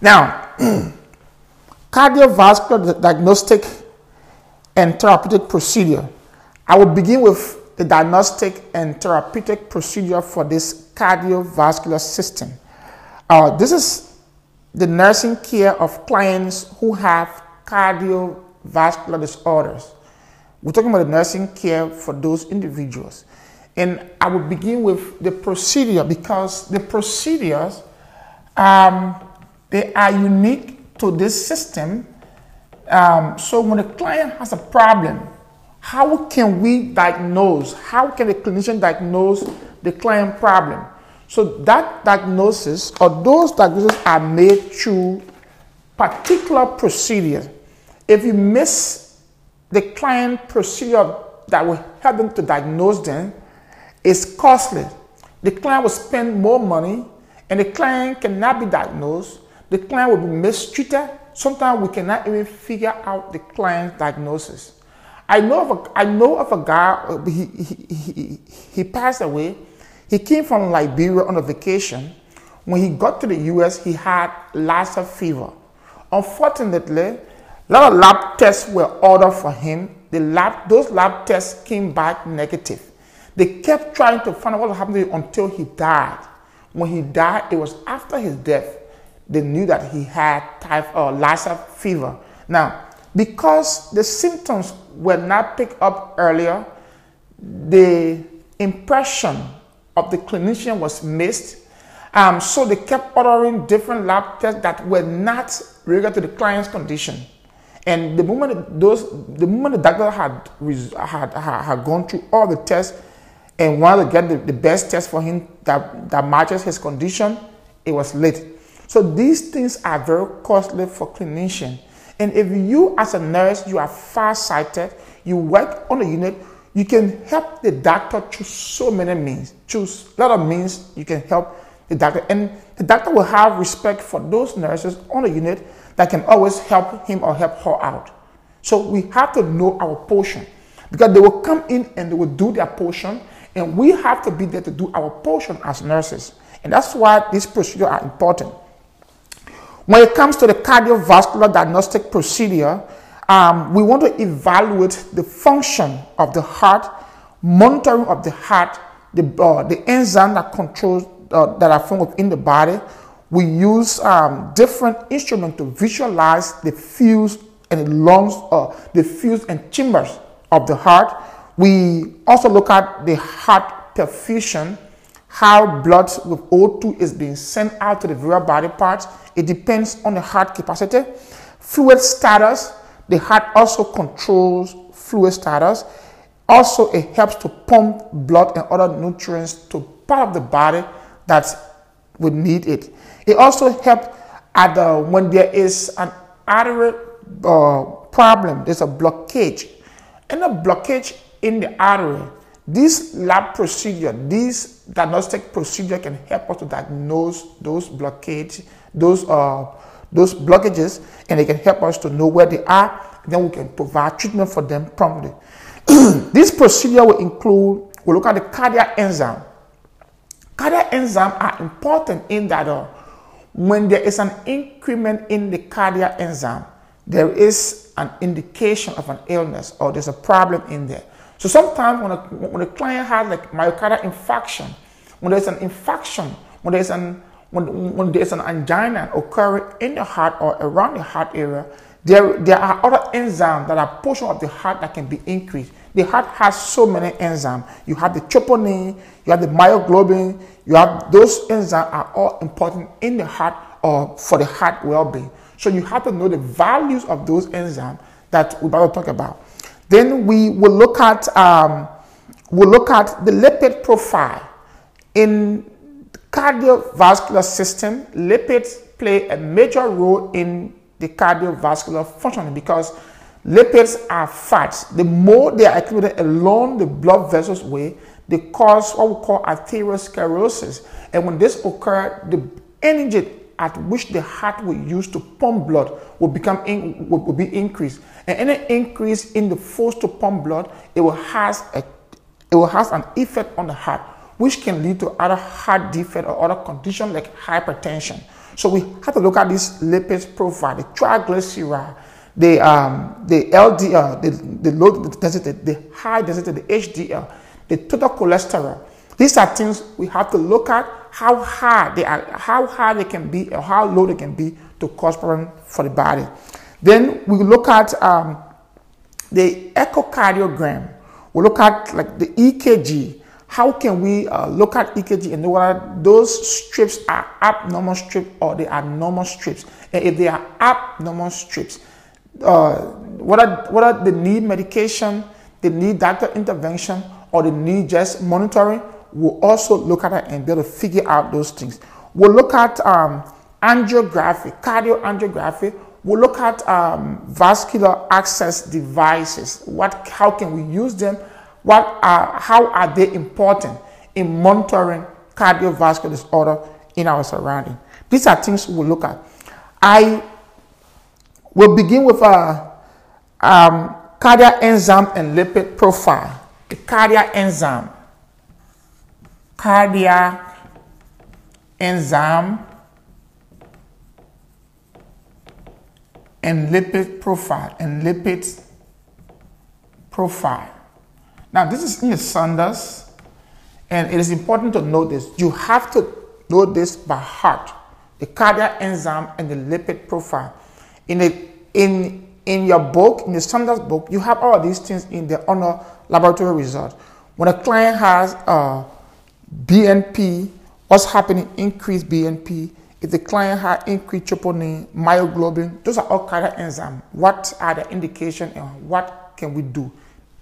Now, cardiovascular diagnostic and therapeutic procedure. I will begin with the diagnostic and therapeutic procedure for this cardiovascular system. Uh, this is the nursing care of clients who have cardiovascular disorders. We're talking about the nursing care for those individuals. And I will begin with the procedure because the procedures um, they are unique to this system. Um, so when a client has a problem, how can we diagnose? How can a clinician diagnose the client problem? So that diagnosis or those diagnoses are made through particular procedures. If you miss the client procedure that will help them to diagnose them, it's costly. The client will spend more money and the client cannot be diagnosed. The client will be mistreated. Sometimes we cannot even figure out the client's diagnosis. I know of a, I know of a guy, uh, he, he, he, he passed away. He came from Liberia on a vacation. When he got to the US, he had Lassa fever. Unfortunately, a lot of lab tests were ordered for him. The lab, those lab tests came back negative. They kept trying to find out what happened to him until he died. When he died, it was after his death, they knew that he had type or uh, Lassa fever. Now, because the symptoms were not picked up earlier, the impression of the clinician was missed. Um, so they kept ordering different lab tests that were not related to the client's condition. And the moment those, the moment the doctor had, had, had, had gone through all the tests, and wanted to get the, the best test for him that, that matches his condition, it was late. So these things are very costly for clinician. And if you as a nurse, you are far-sighted, you work on a unit, you can help the doctor through so many means. Choose a lot of means you can help the doctor. And the doctor will have respect for those nurses on a unit that can always help him or help her out. So we have to know our portion because they will come in and they will do their portion and we have to be there to do our portion as nurses. And that's why these procedures are important. When it comes to the cardiovascular diagnostic procedure, um, we want to evaluate the function of the heart, monitoring of the heart, the, uh, the enzyme that controls uh, that are found within the body. We use um, different instruments to visualize the fuse and the lungs, uh, the fuse and chambers of the heart. We also look at the heart perfusion, how blood with O2 is being sent out to the various body parts. It depends on the heart capacity. Fluid status, the heart also controls fluid status. Also, it helps to pump blood and other nutrients to part of the body that would need it. It also helps at the, when there is an artery uh, problem, there's a blockage. And a blockage in the artery. This lab procedure, this diagnostic procedure can help us to diagnose those blockades, those uh, those blockages, and it can help us to know where they are. Then we can provide treatment for them promptly. this procedure will include, we'll look at the cardiac enzyme. Cardiac enzymes are important in that uh, when there is an increment in the cardiac enzyme, there is an indication of an illness or there's a problem in there. So sometimes when a, when a client has like myocardial infarction, when there's an infarction, when there's an when, when there's an angina occurring in the heart or around the heart area, there, there are other enzymes that are portion of the heart that can be increased. The heart has so many enzymes. You have the troponin, you have the myoglobin, you have those enzymes are all important in the heart or for the heart well-being. So you have to know the values of those enzymes that we're about to talk about. Then we will look at um, we'll look at the lipid profile in cardiovascular system. Lipids play a major role in the cardiovascular function because lipids are fats. The more they are accumulated along the blood vessels way, they cause what we call arteriosclerosis. And when this occurs, the energy at which the heart will use to pump blood will become in, will, will, be increased. And any increase in the force to pump blood, it will has a it will has an effect on the heart, which can lead to other heart defect or other condition like hypertension. So we have to look at this lipid profile, the triglyceride, the um, the LDL, the, the low density, the high density, the HDL, the total cholesterol. These are things we have to look at how high they are, how high they can be, or how low they can be to cause problem for the body. Then we look at um, the echocardiogram. We look at like the EKG. How can we uh, look at EKG and know whether those strips are abnormal strips or they are normal strips? And if they are abnormal strips, uh, whether, whether they need medication, they need doctor intervention, or they need just monitoring, we'll also look at it and be able to figure out those things. We'll look at um, angiography, cardioangiography. We'll look at um, vascular access devices. What, how can we use them? What are, how are they important in monitoring cardiovascular disorder in our surrounding? These are things we'll look at. I will begin with a um, cardiac enzyme and lipid profile. The cardiac enzyme, cardiac enzyme and lipid profile and lipid profile. Now, this is in the Saunders, and it is important to know this. You have to know this by heart the cardiac enzyme and the lipid profile. In, the, in, in your book, in the Saunders book, you have all these things in the honor laboratory result. When a client has uh, BNP, what's happening? Increased BNP, if the client had increased troponin, myoglobin, those are all cardiac enzymes. What are the indication and what can we do?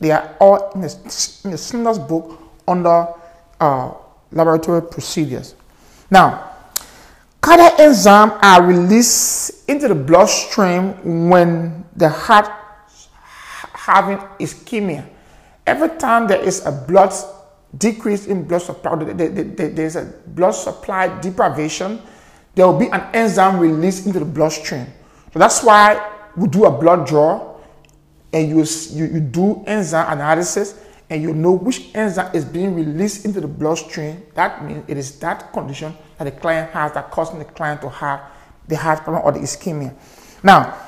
They are all in the, in Saunders book under uh, laboratory procedures. Now, cardiac enzymes are released into the bloodstream when the heart having ischemia. Every time there is a blood decrease in blood supply, there's a blood supply deprivation, there will be an enzyme released into the bloodstream. So that's why we do a blood draw and you, you, you do enzyme analysis and you know which enzyme is being released into the bloodstream. That means it is that condition that the client has that causing the client to have the heart problem or the ischemia. Now,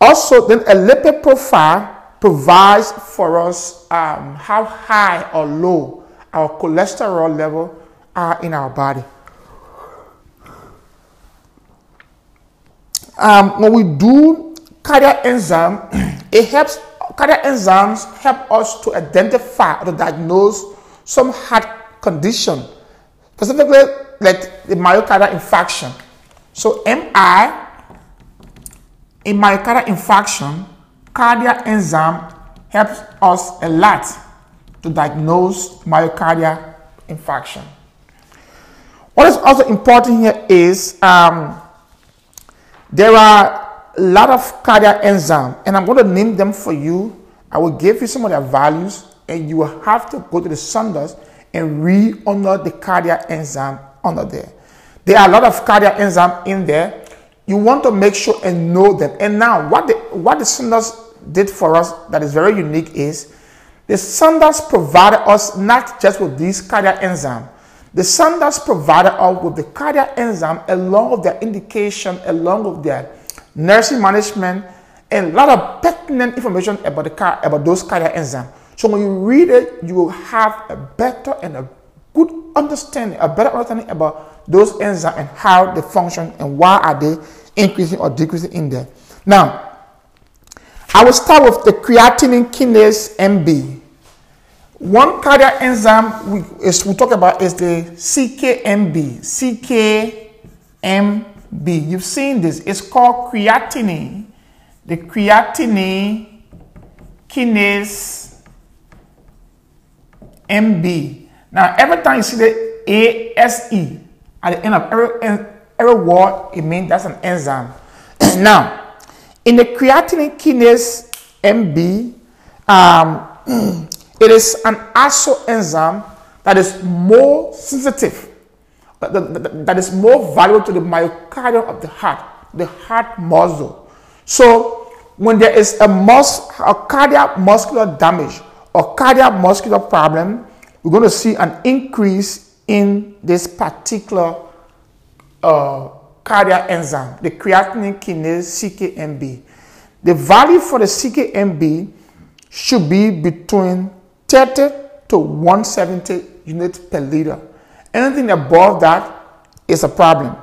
also then a lipid profile provides for us um, how high or low our cholesterol level are in our body. um, when we do cardiac enzyme, it helps cardiac enzymes help us to identify or to diagnose some heart condition, specifically like the myocardial infarction. So MI in myocardial infarction, cardiac enzyme helps us a lot to diagnose myocardial infarction. What is also important here is um, there are a lot of cardiac enzymes, and I'm going to name them for you. I will give you some of their values, and you will have to go to the Saunders and read under the cardiac enzyme under there. There are a lot of cardiac enzyme in there. You want to make sure and know them. And now, what the what the Saunders did for us that is very unique is the Saunders provided us not just with these cardiac enzymes, the Saunders provided us with the cardiac enzyme along with their indication, along with their nursing management, and a lot of pertinent information about the car, about those cardiac enzymes. So when you read it, you will have a better and a good understanding, a better understanding about those enzymes and how they function and why are they increasing or decreasing in there. Now, I will start with the creatinine kinase MB. One cardiac enzyme we, is, we talk about is the CKMB. CKMB. You've seen this. It's called creatinine. The creatinine kinase MB. Now, every time you see the ASE at the end of every, every word, it means that's an enzyme. now, in the creatinine kinase MB, um, It is an ASO enzyme that is more sensitive, that, that, that is more valuable to the myocardium of the heart, the heart muscle. So when there is a, mus- a cardiac muscular damage or cardiac muscular problem, we're going to see an increase in this particular uh, cardiac enzyme, the creatinine kinase CKMB. The value for the CKMB should be between 30 to 170 units per liter. Anything above that is a problem.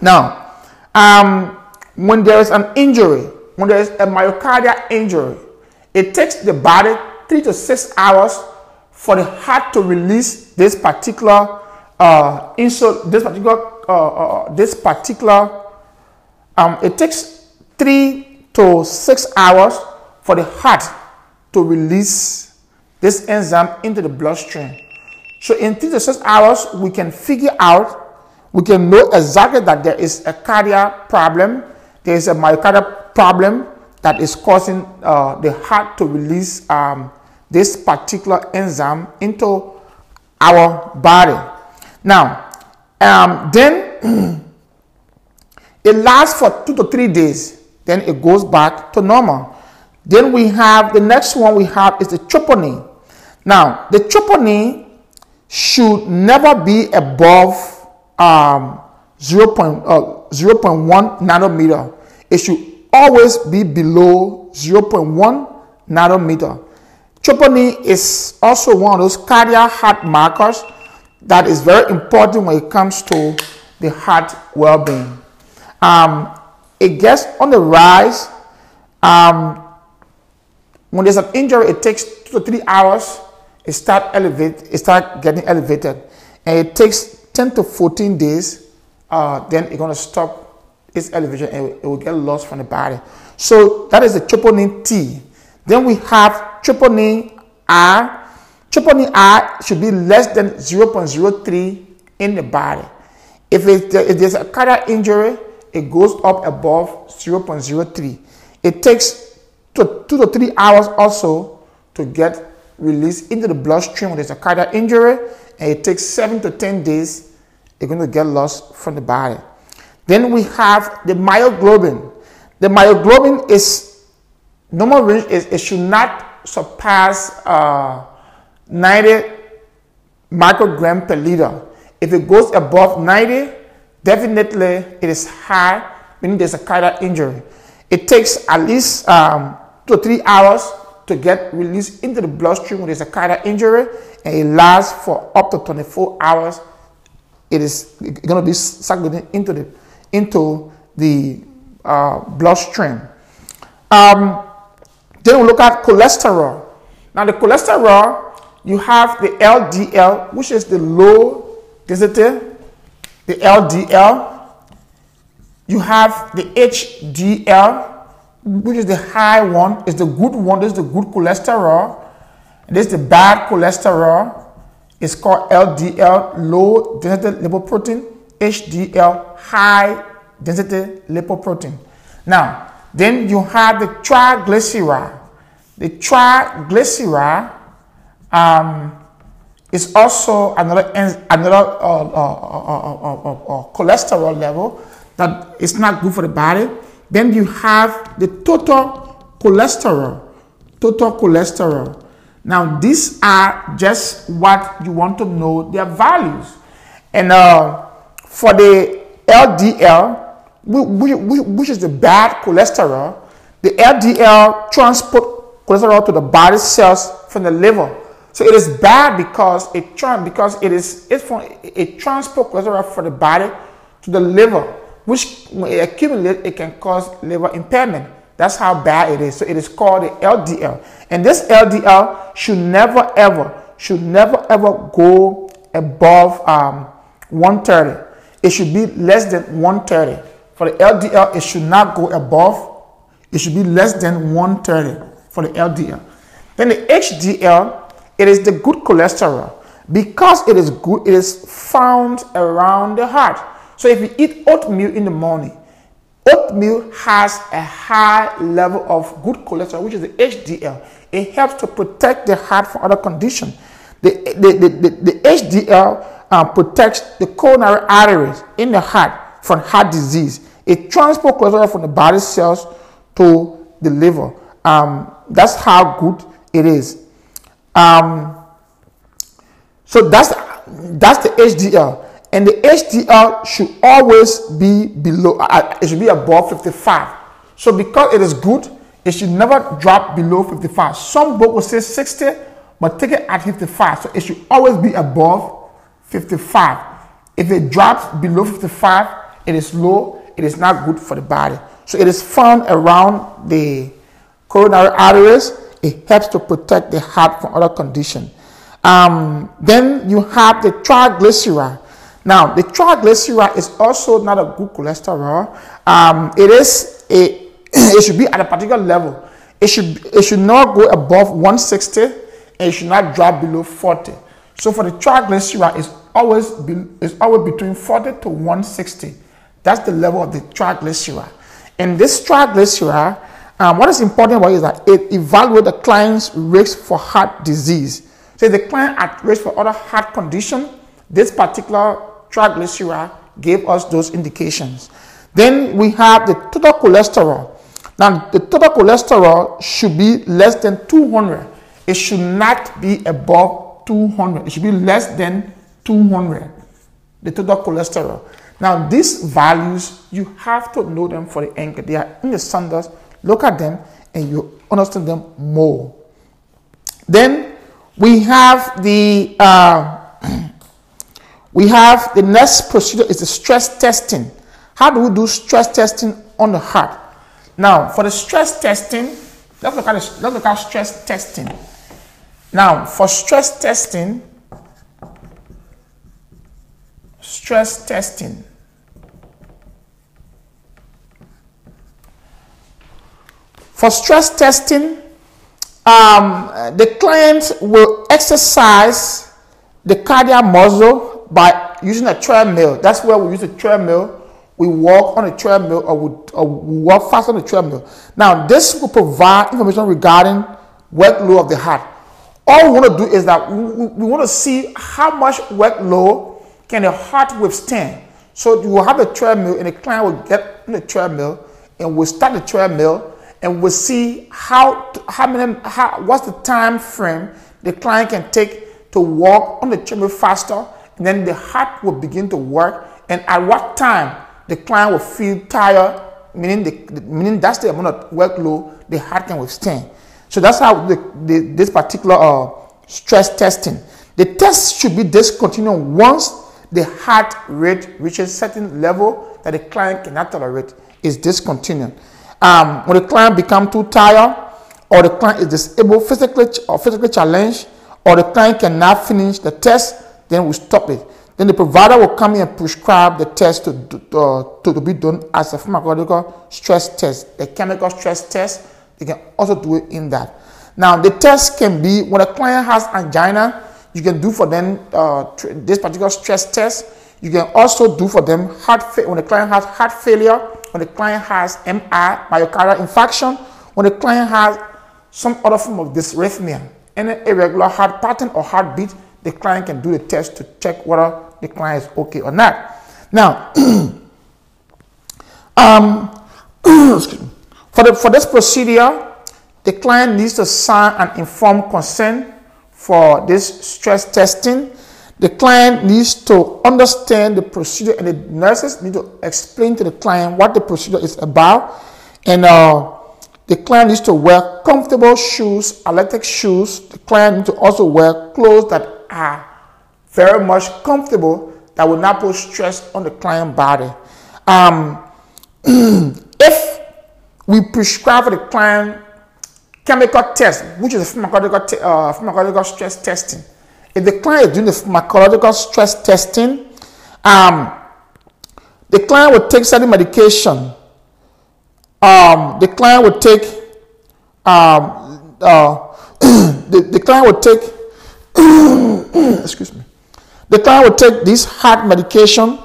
Now, um, when there is an injury, when there is a myocardial injury, it takes the body three to six hours for the heart to release this particular uh, insul- this particular uh, uh, this particular um, it takes three to six hours for the heart to release this enzyme into the bloodstream. So in three to six hours, we can figure out, we can know exactly that there is a cardiac problem, there is a myocardial problem that is causing uh, the heart to release um, this particular enzyme into our body. Now, um, then it lasts for two to three days. Then it goes back to normal. Then we have the next one we have is the troponin. Now, the troponin should never be above um, 0. uh, 0.1 nanometer. It should always be below 0.1 nanometer. Troponin is also one of those cardiac heart markers that is very important when it comes to the heart well-being. Um, it gets on the rise. Um, when there's an injury, it takes two to three hours. It start elevate. It start getting elevated, and it takes 10 to 14 days. Uh, then it's gonna stop its elevation, and it will get lost from the body. So that is the troponin T. Then we have troponin R. Troponin R should be less than 0.03 in the body. If, it, if there's a cardiac injury, it goes up above 0.03. It takes two, two to three hours also to get released into the bloodstream when there's a cardiac injury, and it takes seven to 10 days, it's going to get lost from the body. Then we have the myoglobin. The myoglobin is normal range is it should not surpass uh, 90 microgram per liter. If it goes above 90, definitely it is high, meaning there's a cardiac injury. It takes at least um, two to three hours to get released into the bloodstream when there's a cardiac injury, and it lasts for up to 24 hours. It is going to be circulating into the into the uh, bloodstream. Um, then we look at cholesterol. Now the cholesterol, you have the LDL, which is the low density, the LDL. You have the HDL, which is the high one, is the good one, this is the good cholesterol. This is the bad cholesterol. It's called LDL, low density lipoprotein, HDL, high density lipoprotein. Now, then you have the triglyceride. The triglyceride um, also another another uh uh uh, uh, uh, cholesterol level that is not good for the body. Then you have the total cholesterol. Total cholesterol. Now these are just what you want to know their values. And for the LDL, which is the bad cholesterol, the LDL transport cholesterol to the body cells from the liver. So it is bad because it trans because it is it's from it transport cholesterol from the body to the liver, which when it accumulates, it can cause liver impairment. That's how bad it is. So it is called the LDL. And this LDL should never ever, should never ever go above um, 130. It should be less than 130. For the LDL, it should not go above, it should be less than 130 for the LDL. Then the HDL, it is the good cholesterol. Because it is good, it is found around the heart. So if you eat oatmeal in the morning, oatmeal has a high level of good cholesterol, which is the HDL. It helps to protect the heart from other conditions. The, the, the, the, the HDL uh, protects the coronary arteries in the heart from heart disease. It transports cholesterol from the body cells to the liver. Um, that's how good it is. Um, so that's that's the HDL. and the HDL should always be below, uh, uh, it should be above 55. So because it is good, it should never drop below 55. Some book will say 60, but take it at 55. So it should always be above 55. If it drops below 55, it is low, it is not good for the body. So it is found around the coronary arteries. It helps to protect the heart from other conditions. Um, then you have the triglyceride. Now, the triglyceride is also not a good cholesterol. Um, it is a, it should be at a particular level. It should, it should not go above 160 and it should not drop below 40. So for the triglyceride, it's always, be, it's always between 40 to 160. That's the level of the triglyceride. And this triglyceride, um, what is important about it is that it evaluates the client's risk for heart disease. So the client at risk for other heart condition, this particular triglyceride gave us those indications. Then we have the total cholesterol. Now the total cholesterol should be less than 200. It should not be above 200. It should be less than 200. The total cholesterol. Now these values, you have to know them for the anchor. They are in the Saunders. Look at them and you understand them more. Then we have the uh, we have the next procedure is the stress testing. How do we do stress testing on the heart? Now, for the stress testing, let's look at this, let's look at stress testing. Now, for stress testing, stress testing. For stress testing, um, the client will exercise the cardiac muscle by using a treadmill. That's where we use a treadmill. We walk on a treadmill or we, or we walk fast on the treadmill. Now, this will provide information regarding workload of the heart. All we want to do is that we, we want to see how much workload can the heart withstand. So you will have a treadmill and the client will get on the treadmill and we'll start the treadmill and we'll see how how many how, what's the time frame the client can take to walk on the treadmill faster and then the heart will begin to work and at what time the client will feel tired meaning the, meaning that's the amount of workload the heart can withstand. So that's how the, the, this particular uh, stress testing. The test should be discontinued once the heart rate reaches certain level that the client cannot tolerate. Is discontinued um, when the client become too tired or the client is disabled physically or physically challenged or the client cannot finish the test, then we stop it. Then the provider will come in and prescribe the test to, to, to, be done as a pharmacological stress test, a chemical stress test. They can also do it in that. Now, the test can be when a client has angina, you can do for them uh, this particular stress test. You can also do for them heart fa- when the client has heart failure when the client has MI, myocardial infarction, when the client has some other form of dysrhythmia, any irregular heart pattern or heartbeat, the client can do the test to check whether the client is okay or not. Now, um, for, the, for this procedure, the client needs to sign an informed consent for this stress testing the client needs to understand the procedure, and the nurses need to explain to the client what the procedure is about. And uh, the client needs to wear comfortable shoes, electric shoes. The client needs to also wear clothes that are very much comfortable that will not put stress on the client body. Um, if we prescribe for the client chemical test, which is a pharmacological, uh, pharmacological stress testing, if the client is doing the pharmacological stress testing, um, the client will take certain medication. Um, the client will take, um, uh, the, the client will take, excuse me, the client will take this heart medication,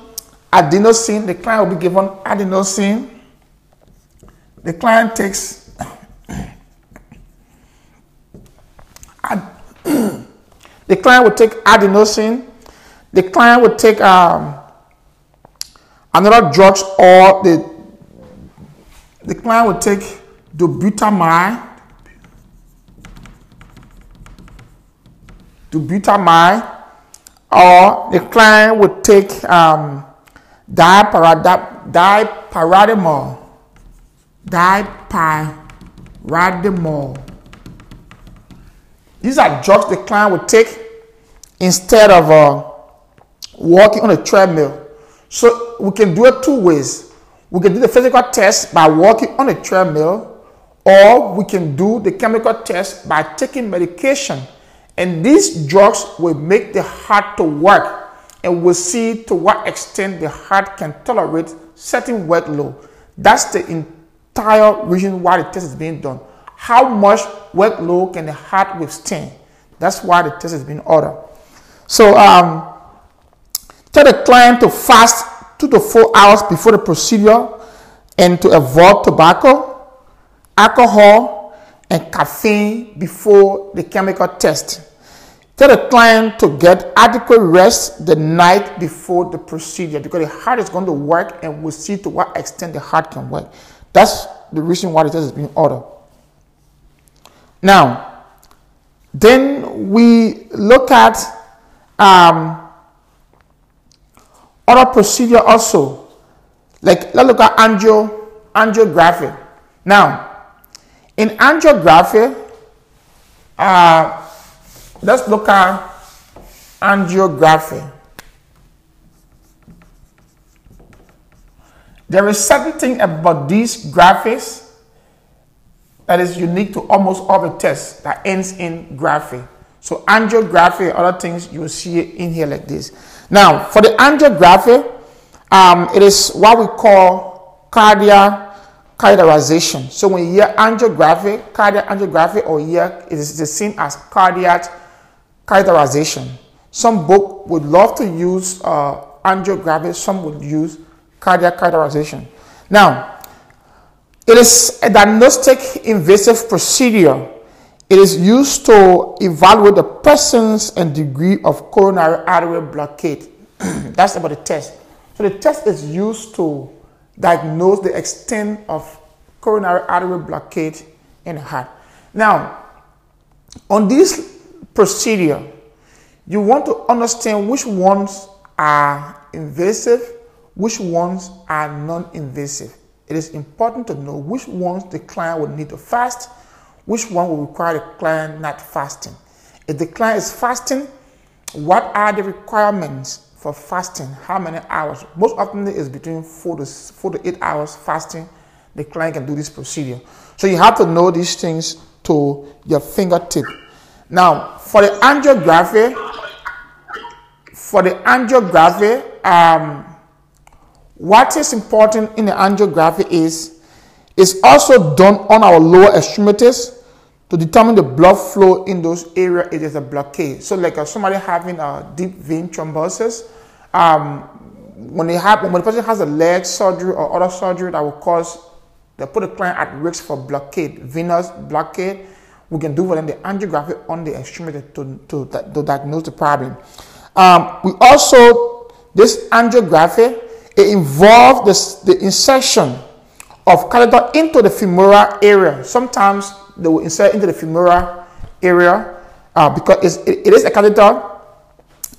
adenosine. The client will be given adenosine. The client takes the client would take adenosine. The client would take um, another drug or the the client would take dobutamine, dobutamine, or the client would take um, dipyridamole, dipyridamole. These are drugs the client would take instead of uh, walking on a treadmill. So we can do it two ways. We can do the physical test by walking on a treadmill, or we can do the chemical test by taking medication. And these drugs will make the heart to work, and we'll see to what extent the heart can tolerate certain workload. That's the entire reason why the test is being done. How much workload can the heart withstand? That's why the test has been ordered. So um, tell the client to fast two to four hours before the procedure and to avoid tobacco, alcohol, and caffeine before the chemical test. Tell the client to get adequate rest the night before the procedure because the heart is going to work and we'll see to what extent the heart can work. That's the reason why the test is being ordered. Now, then we look at um, other procedure also. Like let's look at angio, angiography. Now, in angiography, uh, let's look at angiography. There is certain thing about these graphics that is unique to almost all the tests that ends in graphy. So angiography, other things, you will see in here like this. Now, for the angiography, um, it is what we call cardiac catheterization. So when you hear angiography, cardiac angiography, or hear it is the same as cardiac catheterization. Some book would love to use uh, angiography, some would use cardiac catheterization. Now, it is a diagnostic invasive procedure. It is used to evaluate the presence and uh, degree of coronary artery blockade. That's about the test. So the test is used to diagnose the extent of coronary artery blockade in the heart. Now, on this procedure, you want to understand which ones are invasive, which ones are non-invasive it is important to know which ones the client will need to fast, which one will require the client not fasting. If the client is fasting, what are the requirements for fasting? How many hours? Most often it is between four to four to eight hours fasting. The client can do this procedure. So you have to know these things to your fingertip. Now, for the angiography, for the angiography, um, what is important in the angiography is is also done on our lower extremities to determine the blood flow in those areas it is a blockade. So like uh, somebody having a deep vein thrombosis, um, when they have when the person has a leg surgery or other surgery that will cause they put the client at risk for blockade, venous blockade, we can do for them the angiography on the extremity to, to, to diagnose the problem. Um, we also, this angiography it involves the, the insertion of catheter into the femoral area. Sometimes they will insert into the femoral area uh, because it, it is a catheter.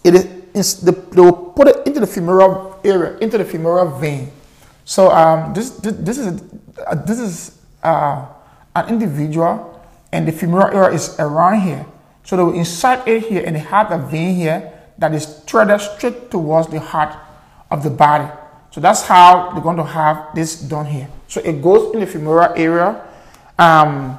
It is the, they will put it into the femoral area, into the femoral vein. So um, this, this, this is uh, this is uh, an individual, and the femoral area is around here. So they will insert it here, and they have a vein here that is threaded straight towards the heart of the body. So that's how they're going to have this done here. So it goes in the femoral area. Um,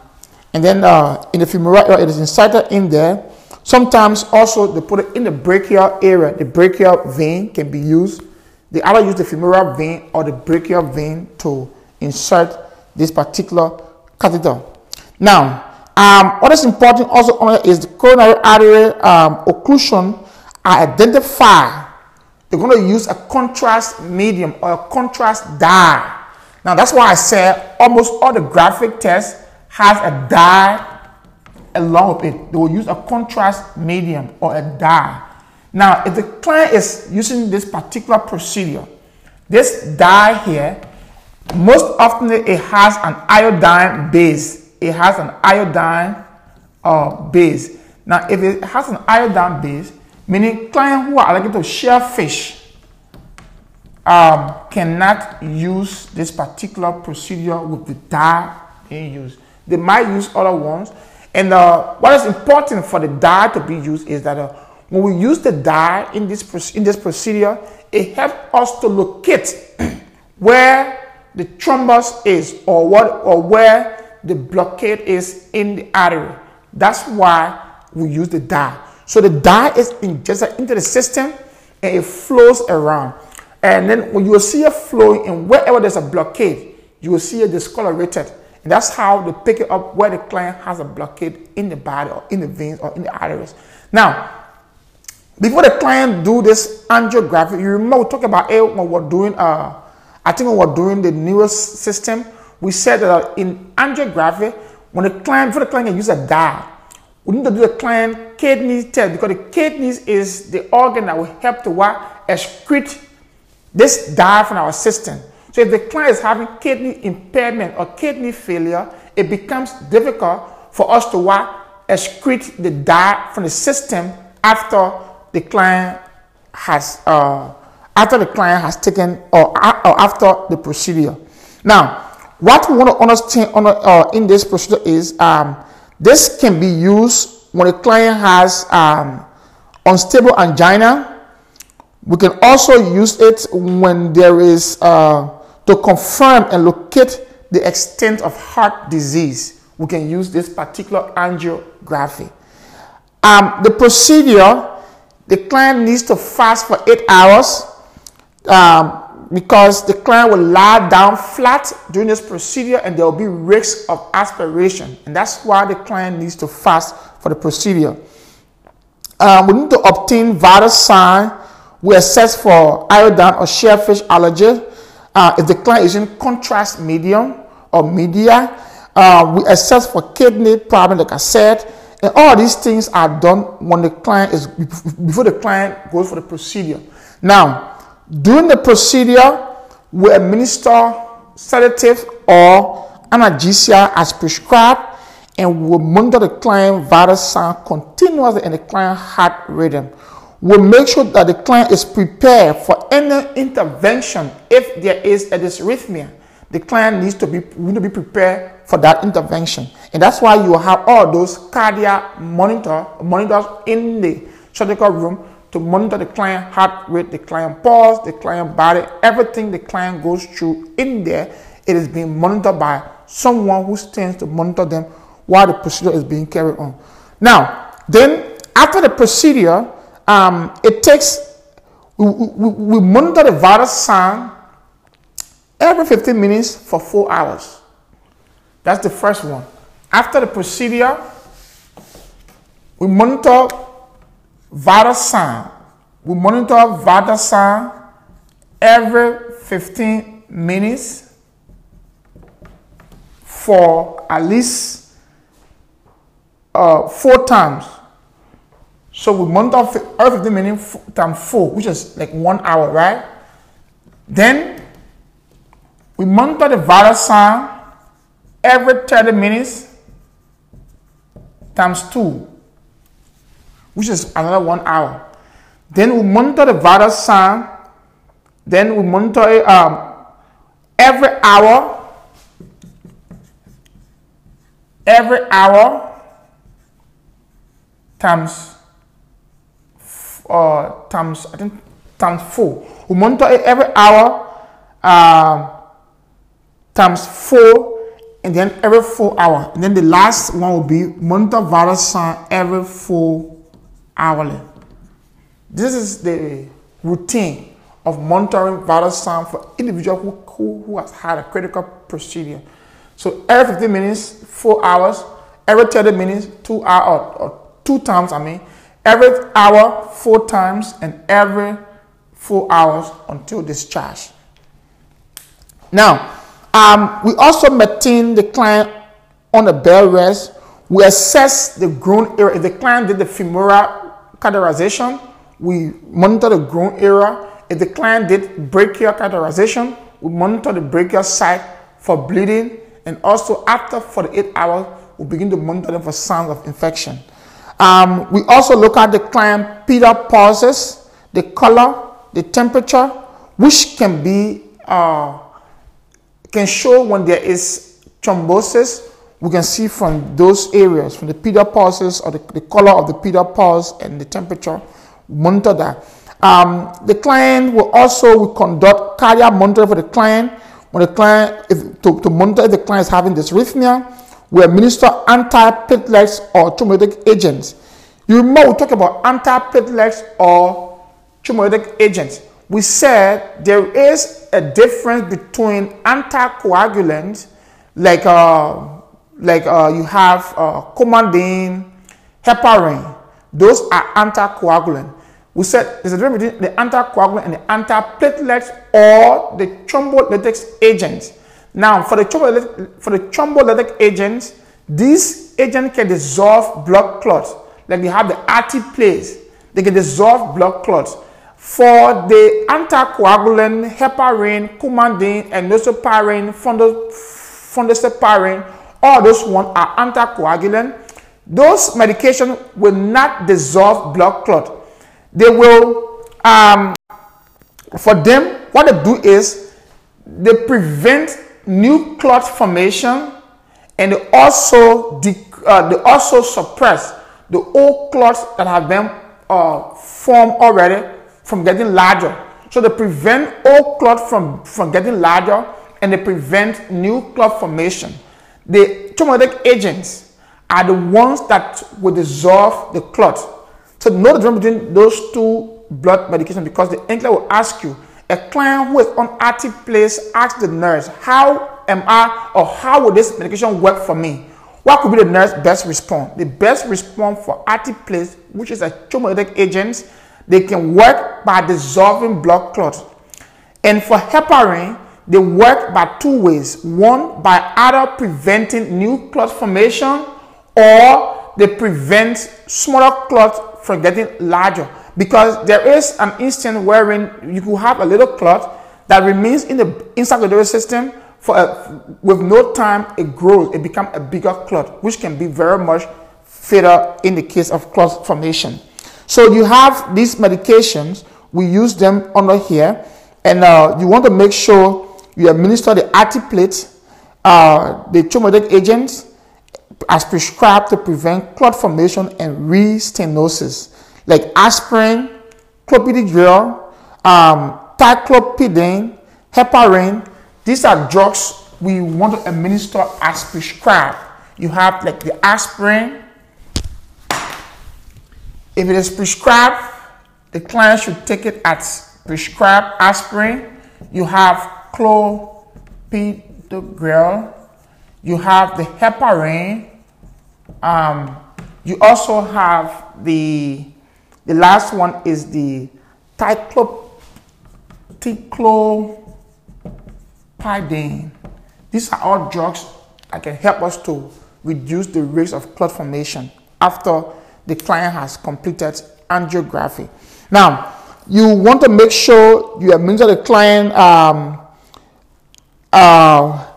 and then uh, in the femoral area, it is inserted in there. Sometimes also they put it in the brachial area. The brachial vein can be used. They either use the femoral vein or the brachial vein to insert this particular catheter. Now, um, what is important also is the coronary artery um, occlusion are identified they're going to use a contrast medium or a contrast dye. Now that's why I said almost all the graphic tests has a dye along with it. They will use a contrast medium or a dye. Now, if the client is using this particular procedure, this dye here, most often it has an iodine base. It has an iodine uh, base. Now, if it has an iodine base, meaning clients who are allergic to shellfish um, cannot use this particular procedure with the dye being used. They might use other ones. And uh, what is important for the dye to be used is that uh, when we use the dye in this, in this procedure, it helps us to locate where the thrombus is or what or where the blockade is in the artery. That's why we use the dye. So the dye is injected into the system and it flows around. And then when you will see it flowing and wherever there's a blockade, you will see it discolorated. And that's how they pick it up where the client has a blockade in the body or in the veins or in the arteries. Now, before the client do this angiography, you remember we talked about it when we're doing, uh, I think when we're doing the neural system, we said that in angiography, when the client, before the client can use a dye, we need to do the client kidney test because the kidneys is the organ that will help to what excrete this dye from our system. So if the client is having kidney impairment or kidney failure, it becomes difficult for us to what excrete the dye from the system after the client has uh, after the client has taken or, or after the procedure. Now, what we want to understand uh, in this procedure is um, this can be used when a client has um, unstable angina. We can also use it when there is uh, to confirm and locate the extent of heart disease. We can use this particular angiography. Um, the procedure the client needs to fast for eight hours um, because the client will lie down flat during this procedure and there will be risk of aspiration. And that's why the client needs to fast for the procedure. Um, we need to obtain vital sign. We assess for iodine or shellfish allergy. Uh, if the client is in contrast medium or media, uh, we assess for kidney problem, like I said. And all these things are done when the client is before the client goes for the procedure. Now, during the procedure, we administer sedative or analgesia as prescribed and we monitor the client vital sign continuously and the client heart rhythm. We'll make sure that the client is prepared for any intervention if there is a dysrhythmia. The client needs to be, need to be prepared for that intervention. And that's why you have all those cardiac monitor monitors in the surgical room to monitor the client heart rate, the client pulse, the client body, everything the client goes through in there. It is being monitored by someone who stands to monitor them while the procedure is being carried on. Now, then after the procedure, um, it takes we, we, we monitor the vital sign every 15 minutes for four hours. That's the first one. After the procedure, we monitor sign. We monitor sign every 15 minutes for at least uh, four times. So we monitor every 15 minutes times four, which is like one hour, right? Then we monitor the sign every 30 minutes times 2, which is another one hour. Then we monitor the vital sign. Then we monitor it um, every hour. Every hour times uh, times I think times four. We monitor it every hour uh, times four and then every four hour. And then the last one will be monitor vital sign every four hourly. This is the routine of monitoring vital sign for individual who, who, who has had a critical procedure. So every 15 minutes, four hours, every 30 minutes, two hours, or, or two times, I mean, every hour, four times, and every four hours until discharge. Now, um, we also maintain the client on a bed rest. We assess the groin area. If the client did the femoral catheterization, we monitor the groin area. If the client did brachial catheterization, we monitor the brachial site for bleeding. And also after 48 hours, we begin to monitor them for signs of infection. Um, we also look at the client pedal pulses, the color, the temperature, which can be uh, can show when there is thrombosis. We can see from those areas, from the pedal pulses or the, the color of the pedal pulse and the temperature, monitor that. Um, the client will also will conduct cardiac monitoring for the client when the client if, to, to monitor if the client is having dysrhythmia. We administer antiplatelets or thrombolytic agents. You remember we talked about antiplatelets or thrombolytic agents. We said there is a difference between anticoagulants like uh, like uh, you have uh, Coumadin, heparin. Those are anticoagulant. We said there's a difference between the anticoagulant and the antiplatelets or the thrombolytic agents. Now, for the thrombolytic, for the thrombolytic agents, these agents can dissolve blood clots. Like they have the alteplase, they can dissolve blood clots. For the anticoagulant, heparin, coumadin, enoxaparin, fondaparinux, all those ones are anticoagulant. Those medications will not dissolve blood clot. They will, um, for them, what they do is they prevent new clot formation and they also, uh, they also suppress the old clots that have been uh, formed already from getting larger. So they prevent old clot from, from getting larger and they prevent new clot formation. The thrombolytic agents are the ones that will dissolve the clot. So know the difference between those two blood medications because the NCLEX will ask you, a client who is on active place ask the nurse, how am I or how will this medication work for me? What could be the nurse best response? The best response for alteplase, which is a thrombolytic agent, they can work by dissolving blood clots. And for heparin, they work by two ways. One, by either preventing new clot formation or they prevent smaller clots from getting larger. Because there is an instant wherein you could have a little clot that remains in the inside system for a, with no time it grows, it becomes a bigger clot, which can be very much fatal in the case of clot formation. So you have these medications, we use them under here, and uh, you want to make sure you administer the altiplate, uh, the thrombolytic agents, as prescribed to prevent clot formation and re-stenosis, like aspirin, clopidogrel, um, ticagrelor, heparin. These are drugs we want to administer as prescribed. You have like the aspirin. If it is prescribed, the client should take it as prescribed aspirin. You have clopidogrel, you have the heparin, um, you also have the, the last one is the ticlopidine. These are all drugs that can help us to reduce the risk of clot formation after the client has completed angiography. Now, you want to make sure you administer the client um, uh,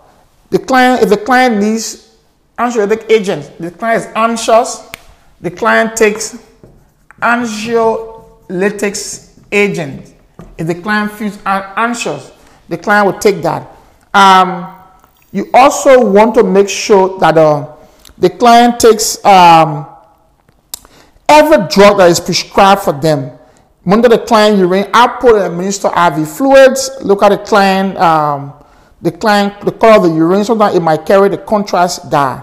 the client, if the client needs anxiolytic agent, the client is anxious, the client takes anxiolytic agent. If the client feels anxious, the client will take that. Um, you also want to make sure that uh, the client takes um, every drug that is prescribed for them. Monitor the client urine output and administer IV fluids. Look at the client um, the client, the color of the urine, sometimes it might carry the contrast dye.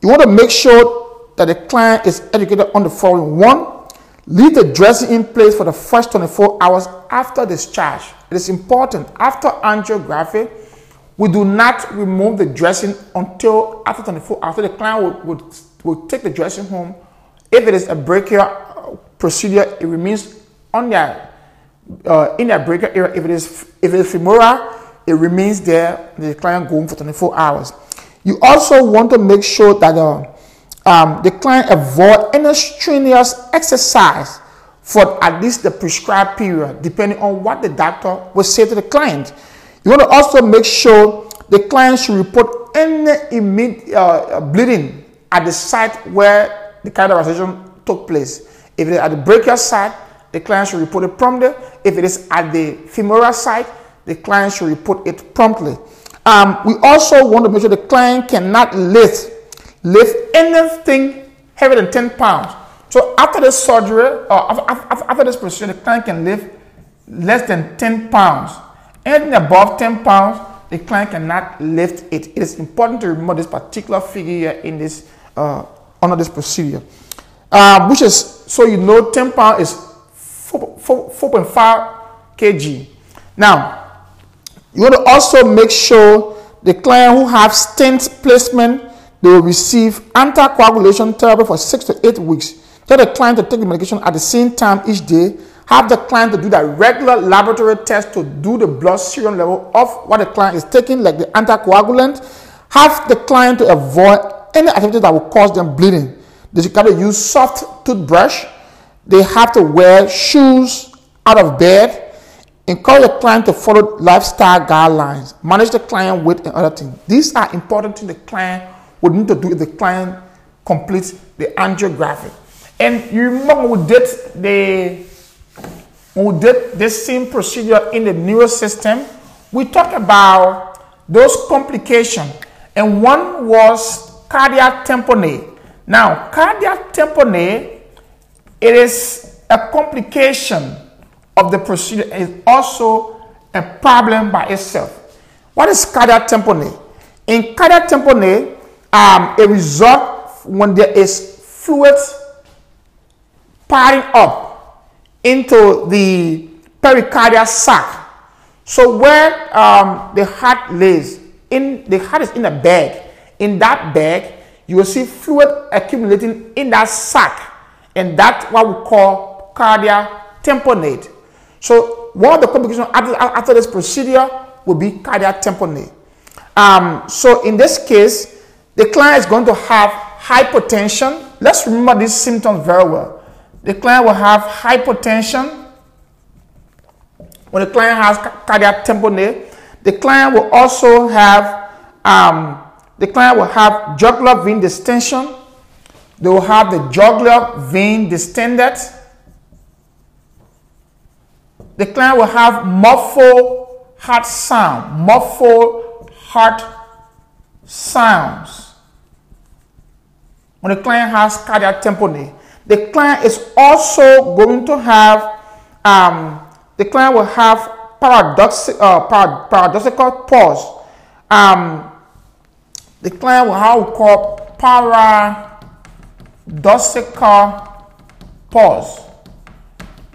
You want to make sure that the client is educated on the following. One, leave the dressing in place for the first 24 hours after discharge. It is important. After angiography, we do not remove the dressing until after 24 hours. After the client would, would, take the dressing home. If it is a brachial procedure, it remains on their, uh, in their brachial area. If it is, if it is femoral, it remains there, the client going for 24 hours. You also want to make sure that uh, um, the client avoid any strenuous exercise for at least the prescribed period, depending on what the doctor will say to the client. You want to also make sure the client should report any immediate uh, bleeding at the site where the catheterization took place. If it is at the brachial side, the client should report it promptly. If it is at the femoral side, the client should report it promptly. Um, we also want to make sure the client cannot lift lift anything heavier than 10 pounds. So after this surgery or after, after this procedure, the client can lift less than 10 pounds. Anything above 10 pounds, the client cannot lift it. It is important to remember this particular figure in this uh, under this procedure, uh, which is so you know 10 pounds is 4.5 kg. Now, you want to also make sure the client who have stent placement they will receive anticoagulation therapy for six to eight weeks. Tell the client to take the medication at the same time each day. Have the client to do the regular laboratory test to do the blood serum level of what the client is taking, like the anticoagulant. Have the client to avoid any activity that will cause them bleeding. They to use soft toothbrush. They have to wear shoes out of bed. Encourage the client to follow lifestyle guidelines. Manage the client weight and other things. These are important things the client would need to do if the client completes the angiography. And you remember we did the we did this same procedure in the neuro system, we talked about those complications, and one was cardiac tamponade. Now, cardiac tamponade, it is a complication of the procedure is also a problem by itself. What is cardiac tamponade? In cardiac tamponade, um, a result when there is fluid piling up into the pericardial sac. So where um, the heart lays, in the heart is in a bag. In that bag, you will see fluid accumulating in that sac, and that's what we call cardiac tamponade. So one of the complications after, after this procedure will be cardiac tamponade. Um, so in this case, the client is going to have hypertension. Let's remember these symptoms very well. The client will have hypertension. When the client has cardiac tamponade, the client will also have um, the client will have jugular vein distension. They will have the jugular vein distended. The client will have muffled heart sound, muffled heart sounds. When the client has cardiac tamponade, the client is also going to have, um, the client will have paradox, uh, paradoxical pulse. Um, the client will have what we call paradoxical pulse.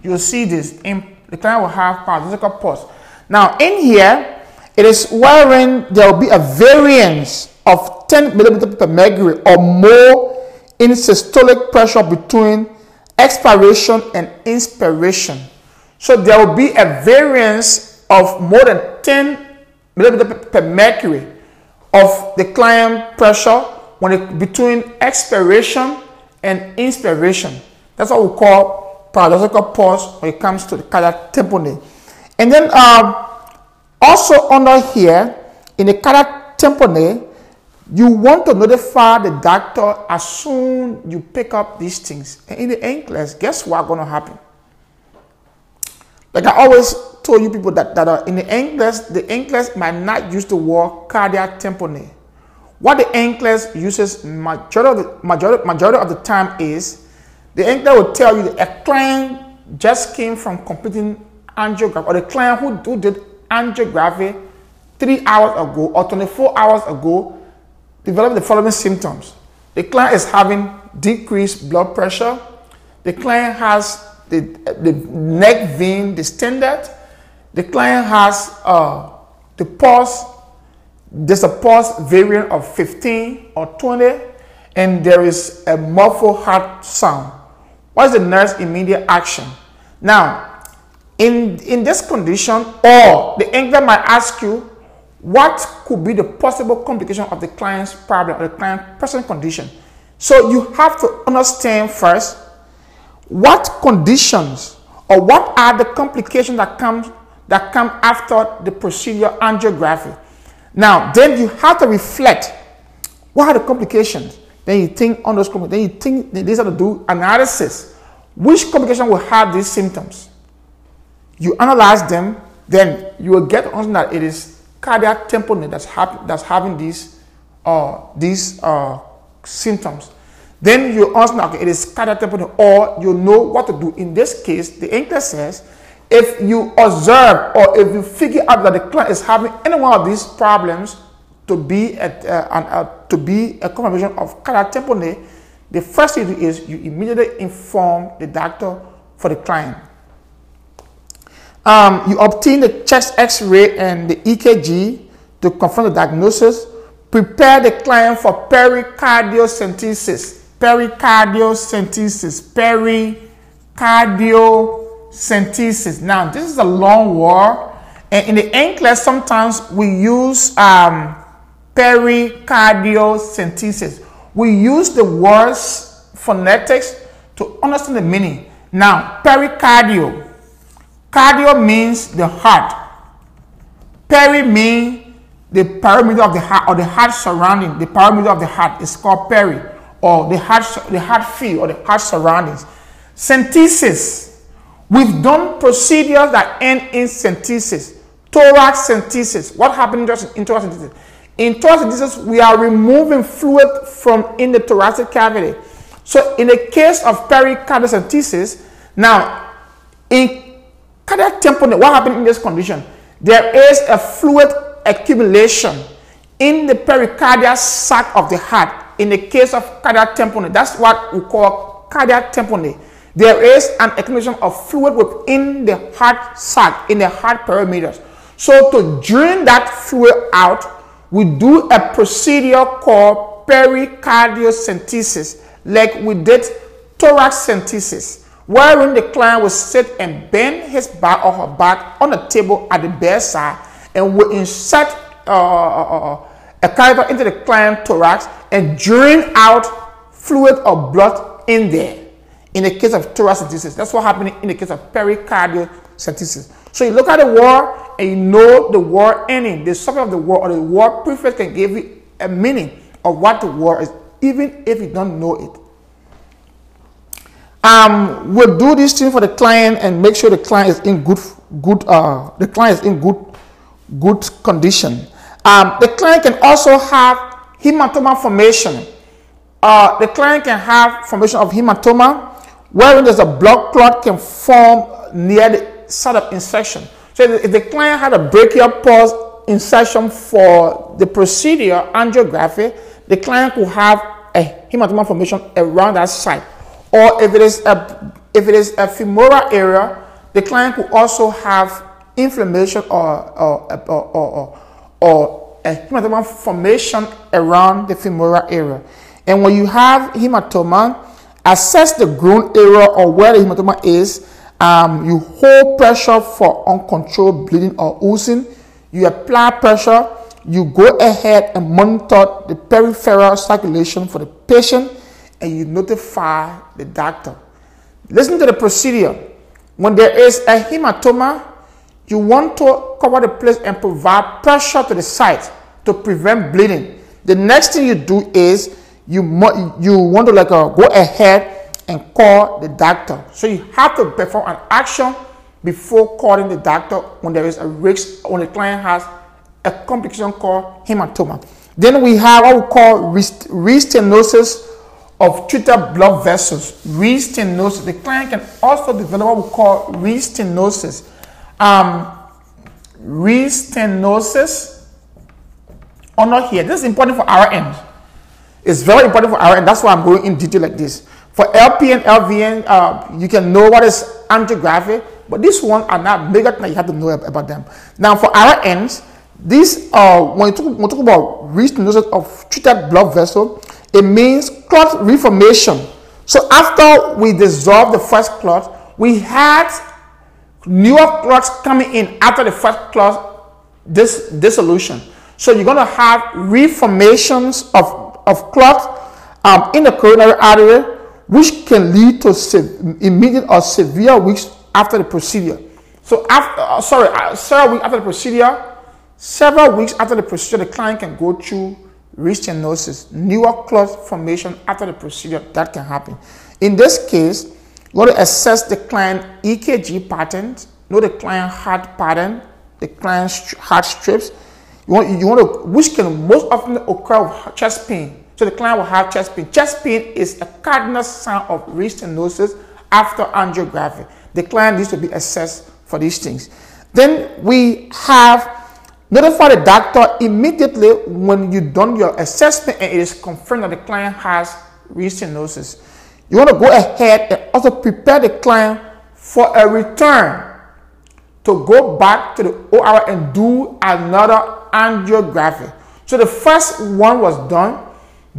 You'll see this. In, the client will have paradoxical pulse. Now, in here, it is wherein there will be a variance of 10 millimeter per mercury or more in systolic pressure between expiration and inspiration. So there will be a variance of more than 10 millimeter per mercury of the client pressure when it, between expiration and inspiration. That's what we call paradoxical pulse when it comes to the cardiac tamponade. And then um, also under here, in the cardiac tamponade, you want to notify the doctor as soon you pick up these things. And in the NCLEX, guess what's going to happen? Like I always told you people that, that are in the NCLEX, the NCLEX might not use the word cardiac tamponade. What the NCLEX uses majority majority, majority of the time is the NCLEX will tell you that a client just came from completing angiography or the client who, who did angiography three hours ago or 24 hours ago developed the following symptoms. The client is having decreased blood pressure. The client has the, the neck vein distended. The client has uh, the pulse. There's a pulse variant of 15 or 20, and there is a muffled heart sound. What is the nurse immediate action? Now, in, in this condition, or the NCLEX might ask you, what could be the possible complication of the client's problem or the client's present condition? So you have to understand first what conditions or what are the complications that come that come after the procedure angiography. Now, then you have to reflect what are the complications? Then you think on those then you think they have to do analysis. Which complication will have these symptoms? You analyze them, then you will get on that it is cardiac tamponade that's, that's having these, uh, these uh, symptoms. Then you answer, okay, it is cardiac tamponade, or you know what to do. In this case, the NCLEX says, if you observe or if you figure out that the client is having any one of these problems to be a, uh, uh, to be a confirmation of cardiac tamponade, the first thing is you immediately inform the doctor for the client. Um, you obtain the chest x-ray and the EKG to confirm the diagnosis. Prepare the client for pericardiocentesis. Pericardiocentesis. Pericardiocentesis. Now, this is a long word. And in the NCLEX, sometimes we use um, pericardiocentesis. We use the words phonetics to understand the meaning. Now, pericardio Cardio means the heart. Peri means the perimeter of the heart or the heart surrounding. The perimeter of the heart is called peri or the heart, the heart field or the heart surroundings. Centesis. We've done procedures that end in centesis. Thorax centesis. What happened just in thorax centesis? In thoracic centesis, we are removing fluid from in the thoracic cavity. So in the case of pericardiocentesis, now in Cardiac tamponade, what happened in this condition? There is a fluid accumulation in the pericardial sac of the heart. In the case of cardiac tamponade, that's what we call cardiac tamponade. There is an accumulation of fluid within the heart sac, in the heart perimeters. So to drain that fluid out, we do a procedure called pericardiocentesis, like we did thorax centesis wherein the client will sit and bend his back or her back on a table at the bedside and will insert uh, uh, uh, uh a catheter into the client thorax and drain out fluid or blood in there. In the case of thoracentesis, that's what happened in the case of pericardiocentesis. So you look at the word and you know the word ending, the subject of the word or the word prefix can give you a meaning of what the word is, even if you don't know it. Um, we'll do this thing for the client and make sure the client is in good, good, uh, the client is in good, good condition. Um, the client can also have hematoma formation. Uh, the client can have formation of hematoma wherein there's a blood clot can form near the of insertion. So if the client had a brachial pulse insertion for the procedure angiography, the client could have a hematoma formation around that site or if it is a if it is a femoral area, the client could also have inflammation or or or, or, or a hematoma formation around the femoral area. And when you have hematoma, assess the groin area or where the hematoma is. Um, you hold pressure for uncontrolled bleeding or oozing. You apply pressure. You go ahead and monitor the peripheral circulation for the patient and you notify the doctor. Listen to the procedure. When there is a hematoma, you want to cover the place and provide pressure to the site to prevent bleeding. The next thing you do is you, you want to like uh, go ahead and call the doctor. So you have to perform an action before calling the doctor when there is a risk, when the client has a complication called hematoma. Then we have what we call restenosis of treated blood vessels, restenosis. The client can also develop what we call restenosis. Um, restenosis, or not here. This is important for RN. It's very important for RN. That's why I'm going in detail like this. For LP and LVN, uh, you can know what is angiography, but this one are not bigger than you have to know about them. Now, for RNs, this uh, when, you talk, when we talk about restenosis of treated blood vessel, it means clot reformation. So after we dissolve the first clot, we had newer clots coming in after the first clot dissolution. So you're going to have reformations of, of clot um, in the coronary artery, which can lead to immediate or severe weeks after the procedure. So after, uh, sorry, uh, several weeks after the procedure, several weeks after the procedure, the client can go through restenosis, newer clot formation after the procedure, that can happen. In this case, you want to assess the client EKG pattern, know the client heart pattern, the client's heart strips. You want, you want to, which can most often occur with chest pain. So the client will have chest pain. Chest pain is a cardinal sign of restenosis after angiography. The client needs to be assessed for these things. Then we have Notify the doctor immediately when you've done your assessment and it is confirmed that the client has restenosis. You want to go ahead and also prepare the client for a return to go back to the OR and do another angiography. So the first one was done.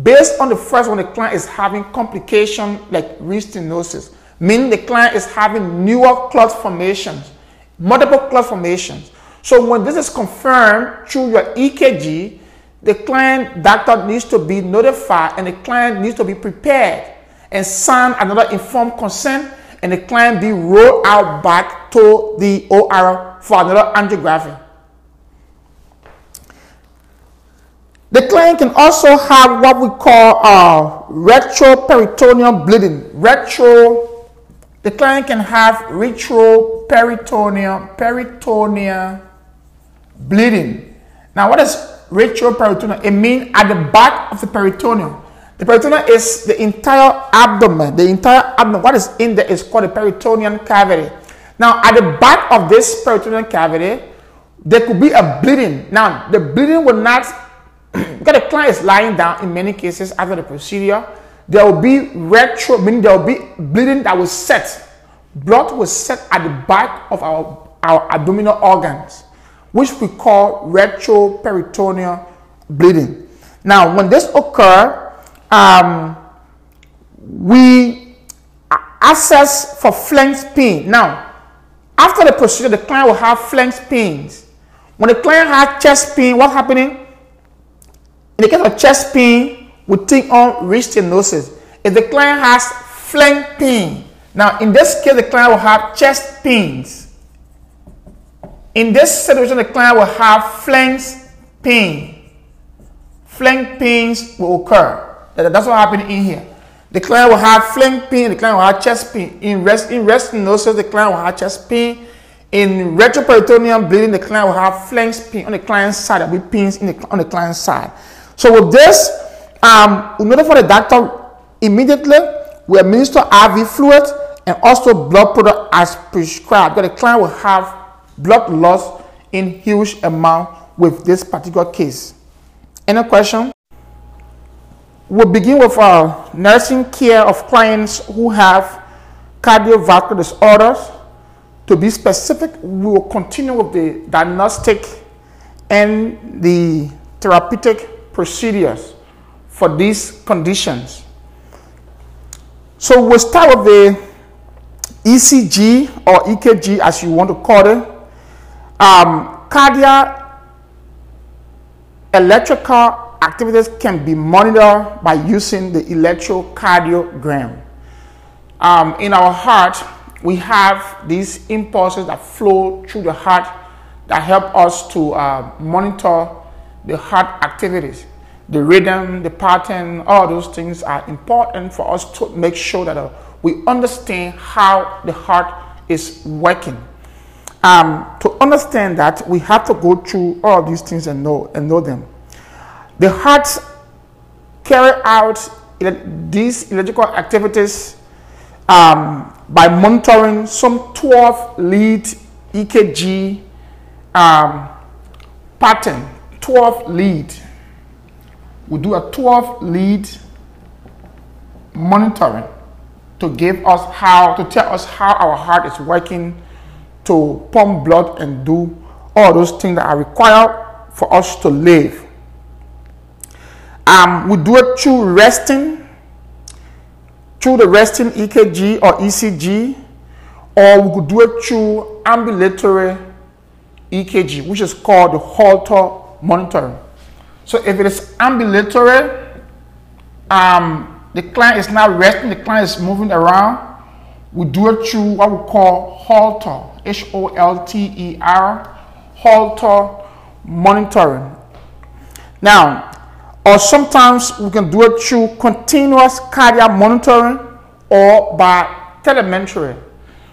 Based on the first one, the client is having complication like restenosis, meaning the client is having newer clot formations, multiple clot formations. So when this is confirmed through your EKG, the client doctor needs to be notified and the client needs to be prepared and sign another informed consent and the client be rolled out back to the OR for another angiography. The client can also have what we call uh, retroperitoneal bleeding. Retro, the client can have retroperitoneal peritoneal bleeding. Now, what is retroperitoneal? It means at the back of the peritoneum. The peritoneum is the entire abdomen. The entire abdomen. What is in there is called the peritoneal cavity. Now, at the back of this peritoneal cavity, there could be a bleeding. Now, the bleeding will not, because the client is lying down in many cases after the procedure, there will be retro, meaning there will be bleeding that will set. Blood will set at the back of our, our abdominal organs which we call retroperitoneal bleeding. Now, when this occurs, um, we assess for flank pain. Now, after the procedure, the client will have flank pains. When the client has chest pain, what's happening? In the case of chest pain, we think on restenosis. If the client has flank pain, now in this case, the client will have chest pains. In this situation, the client will have flank pain. Flank pains will occur. That's what happened in here. The client will have flank pain, the client will have chest pain. In rest, in restenosis, the client will have chest pain. In retroperitoneal bleeding, the client will have flank pain on the client's side. There will be pains in the, on the client's side. So with this, um, in order for the doctor immediately, we administer IV fluid and also blood product as prescribed. Because the client will have blood loss in huge amount with this particular case. Any question? We'll begin with our nursing care of clients who have cardiovascular disorders. To be specific, we will continue with the diagnostic and the therapeutic procedures for these conditions. So we'll start with the ECG or EKG as you want to call it um, cardiac electrical activities can be monitored by using the electrocardiogram. Um, in our heart, we have these impulses that flow through the heart that help us to uh, monitor the heart activities. The rhythm, the pattern, all those things are important for us to make sure that uh, we understand how the heart is working. Um, to understand that, we have to go through all these things and know and know them. The heart carry out these electrical activities um, by monitoring some 12 lead EKG um, pattern. 12 lead. We do a 12 lead monitoring to give us how to tell us how our heart is working to pump blood and do all those things that are required for us to live. Um, we do it through resting, through the resting EKG or ECG, or we could do it through ambulatory EKG, which is called the Holter monitoring. So if it is ambulatory, um, the client is not resting, the client is moving around, we do it through what we call Holter, H O L T E R, Holter monitoring. Now, or sometimes we can do it through continuous cardiac monitoring or by telemetry.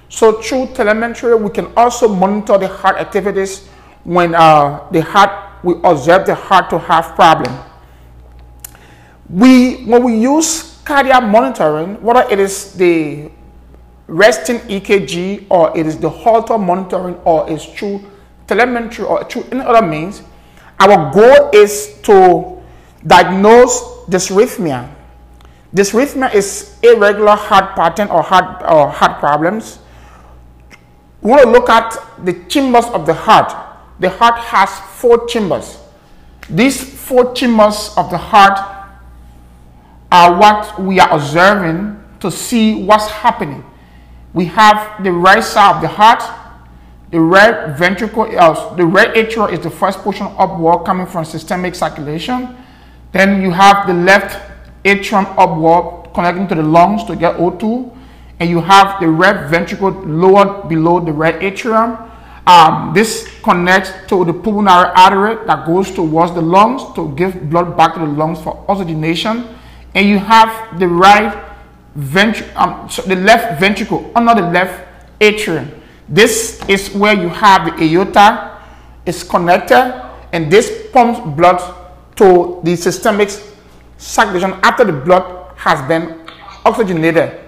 So through telemetry, we can also monitor the heart activities when uh, the heart, we observe the heart to have problem. We, when we use cardiac monitoring, whether it is the resting EKG or it is the Holter monitoring or it's through telemetry or through any other means, our goal is to diagnose dysrhythmia. Dysrhythmia is irregular heart pattern or heart, or heart problems. We want to look at the chambers of the heart. The heart has four chambers. These four chambers of the heart are what we are observing to see what's happening. We have the right side of the heart, the right ventricle, uh, the right atrium is the first portion upward coming from systemic circulation. Then you have the left atrium upward connecting to the lungs to get O2. And you have the right ventricle lowered below the right atrium. Um, this connects to the pulmonary artery that goes towards the lungs to give blood back to the lungs for oxygenation. And you have the right ventricle, um, so the left ventricle under the left atrium. This is where you have the aorta is connected and this pumps blood to the systemic circulation after the blood has been oxygenated.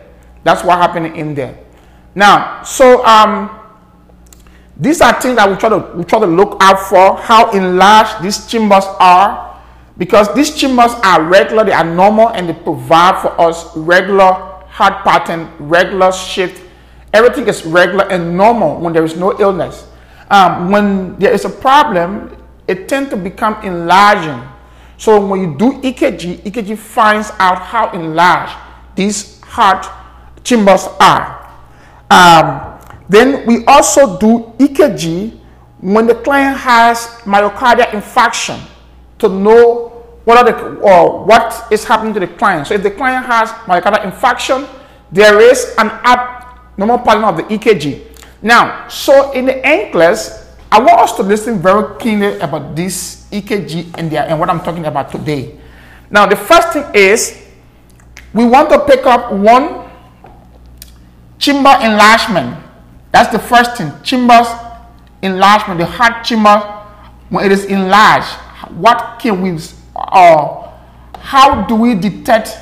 That's what happened in there. Now, so um, these are things that we try to we try to look out for how enlarged these chambers are because these chambers are regular, they are normal, and they provide for us regular heart pattern, regular shift. Everything is regular and normal when there is no illness. Um, when there is a problem, it tends to become enlarging so when you do EKG, EKG finds out how enlarged these heart chambers are. Um, then we also do EKG when the client has myocardial infarction to know what, the, or what is happening to the client. So if the client has myocardial infarction, there is an abnormal pattern of the EKG. Now, so in the NCLEX, I want us to listen very keenly about this EKG and, their, and what I'm talking about today. Now, the first thing is we want to pick up one chamber enlargement. That's the first thing. Chambers enlargement, the heart chamber, when it is enlarged, what can we, or uh, how do we detect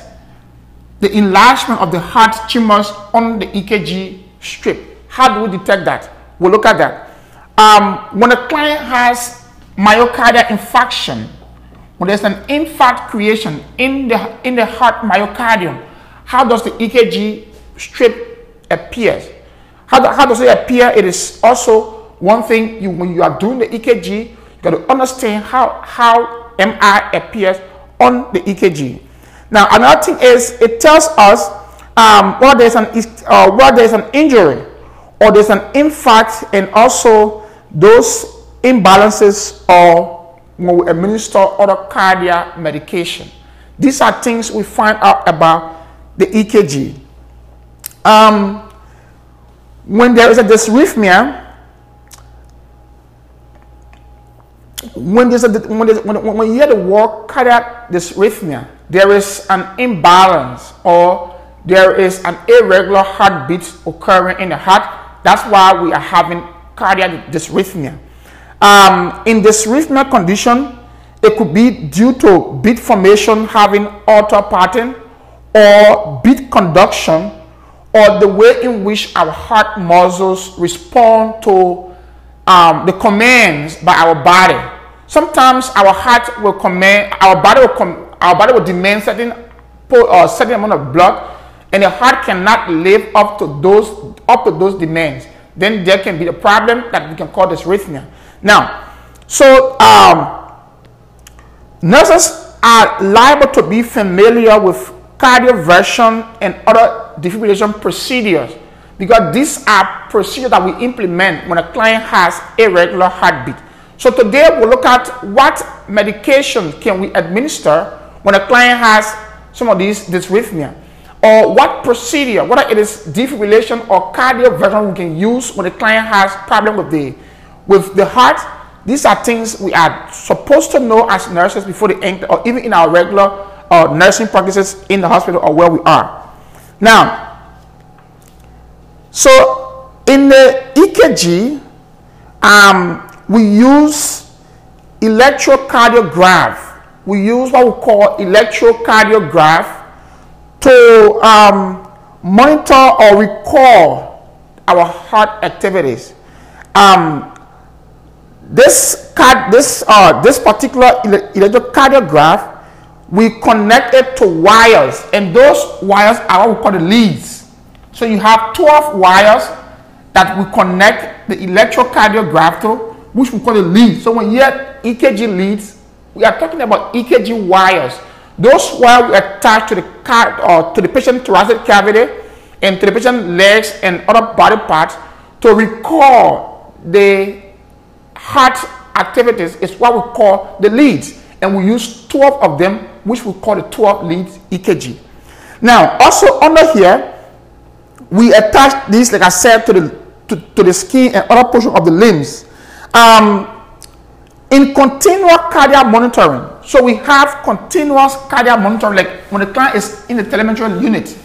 the enlargement of the heart chambers on the EKG strip? How do we detect that? We'll look at that. Um, when a client has myocardial infarction, when there's an infarct creation in the, in the heart myocardium, how does the EKG strip appear? How, do, how does it appear? It is also one thing you, when you are doing the EKG, you got to understand how, how MI appears on the EKG. Now, another thing is it tells us um, whether there's an uh, whether there's an injury or there's an infarct, and also those imbalances or when we administer other cardiac medication. These are things we find out about the EKG. Um, when there is a dysrhythmia, when, there's a, when, there's, when, when you hear the word cardiac dysrhythmia, there is an imbalance or there is an irregular heartbeat occurring in the heart. That's why we are having cardiac dysrhythmia. Um, in dysrhythmia condition, it could be due to beat formation having altered pattern or beat conduction or the way in which our heart muscles respond to um, the commands by our body. Sometimes our heart will command, our body will, com our body will demand certain, uh, certain amount of blood and the heart cannot live up to those, up to those demands then there can be a problem that we can call dysrhythmia. Now, so um, nurses are liable to be familiar with cardioversion and other defibrillation procedures because these are procedures that we implement when a client has irregular heartbeat. So today we'll look at what medication can we administer when a client has some of these dysrhythmia or what procedure, whether it is defibrillation or cardioversion we can use when a client has problem with the, with the heart These are things we are supposed to know as nurses before they enter, or even in our regular uh, nursing practices in the hospital or where we are. Now, so in the EKG, um, we use electrocardiograph. We use what we call electrocardiograph to um, monitor or recall our heart activities. Um, this card, this uh, this particular electrocardiograph, we connect it to wires, and those wires are what we call the leads. So you have 12 wires that we connect the electrocardiograph to, which we call the leads. So when you hear EKG leads, we are talking about EKG wires. Those wires we attach to the car or to the patient thoracic cavity and to the patient legs and other body parts to recall the heart activities is what we call the leads. And we use 12 of them, which we call the 12 leads EKG. Now, also under here, we attach this, like I said, to the, to, to the skin and other portion of the limbs. Um, in continuous cardiac monitoring, so we have continuous cardiac monitoring, like when the client is in the telemetry unit.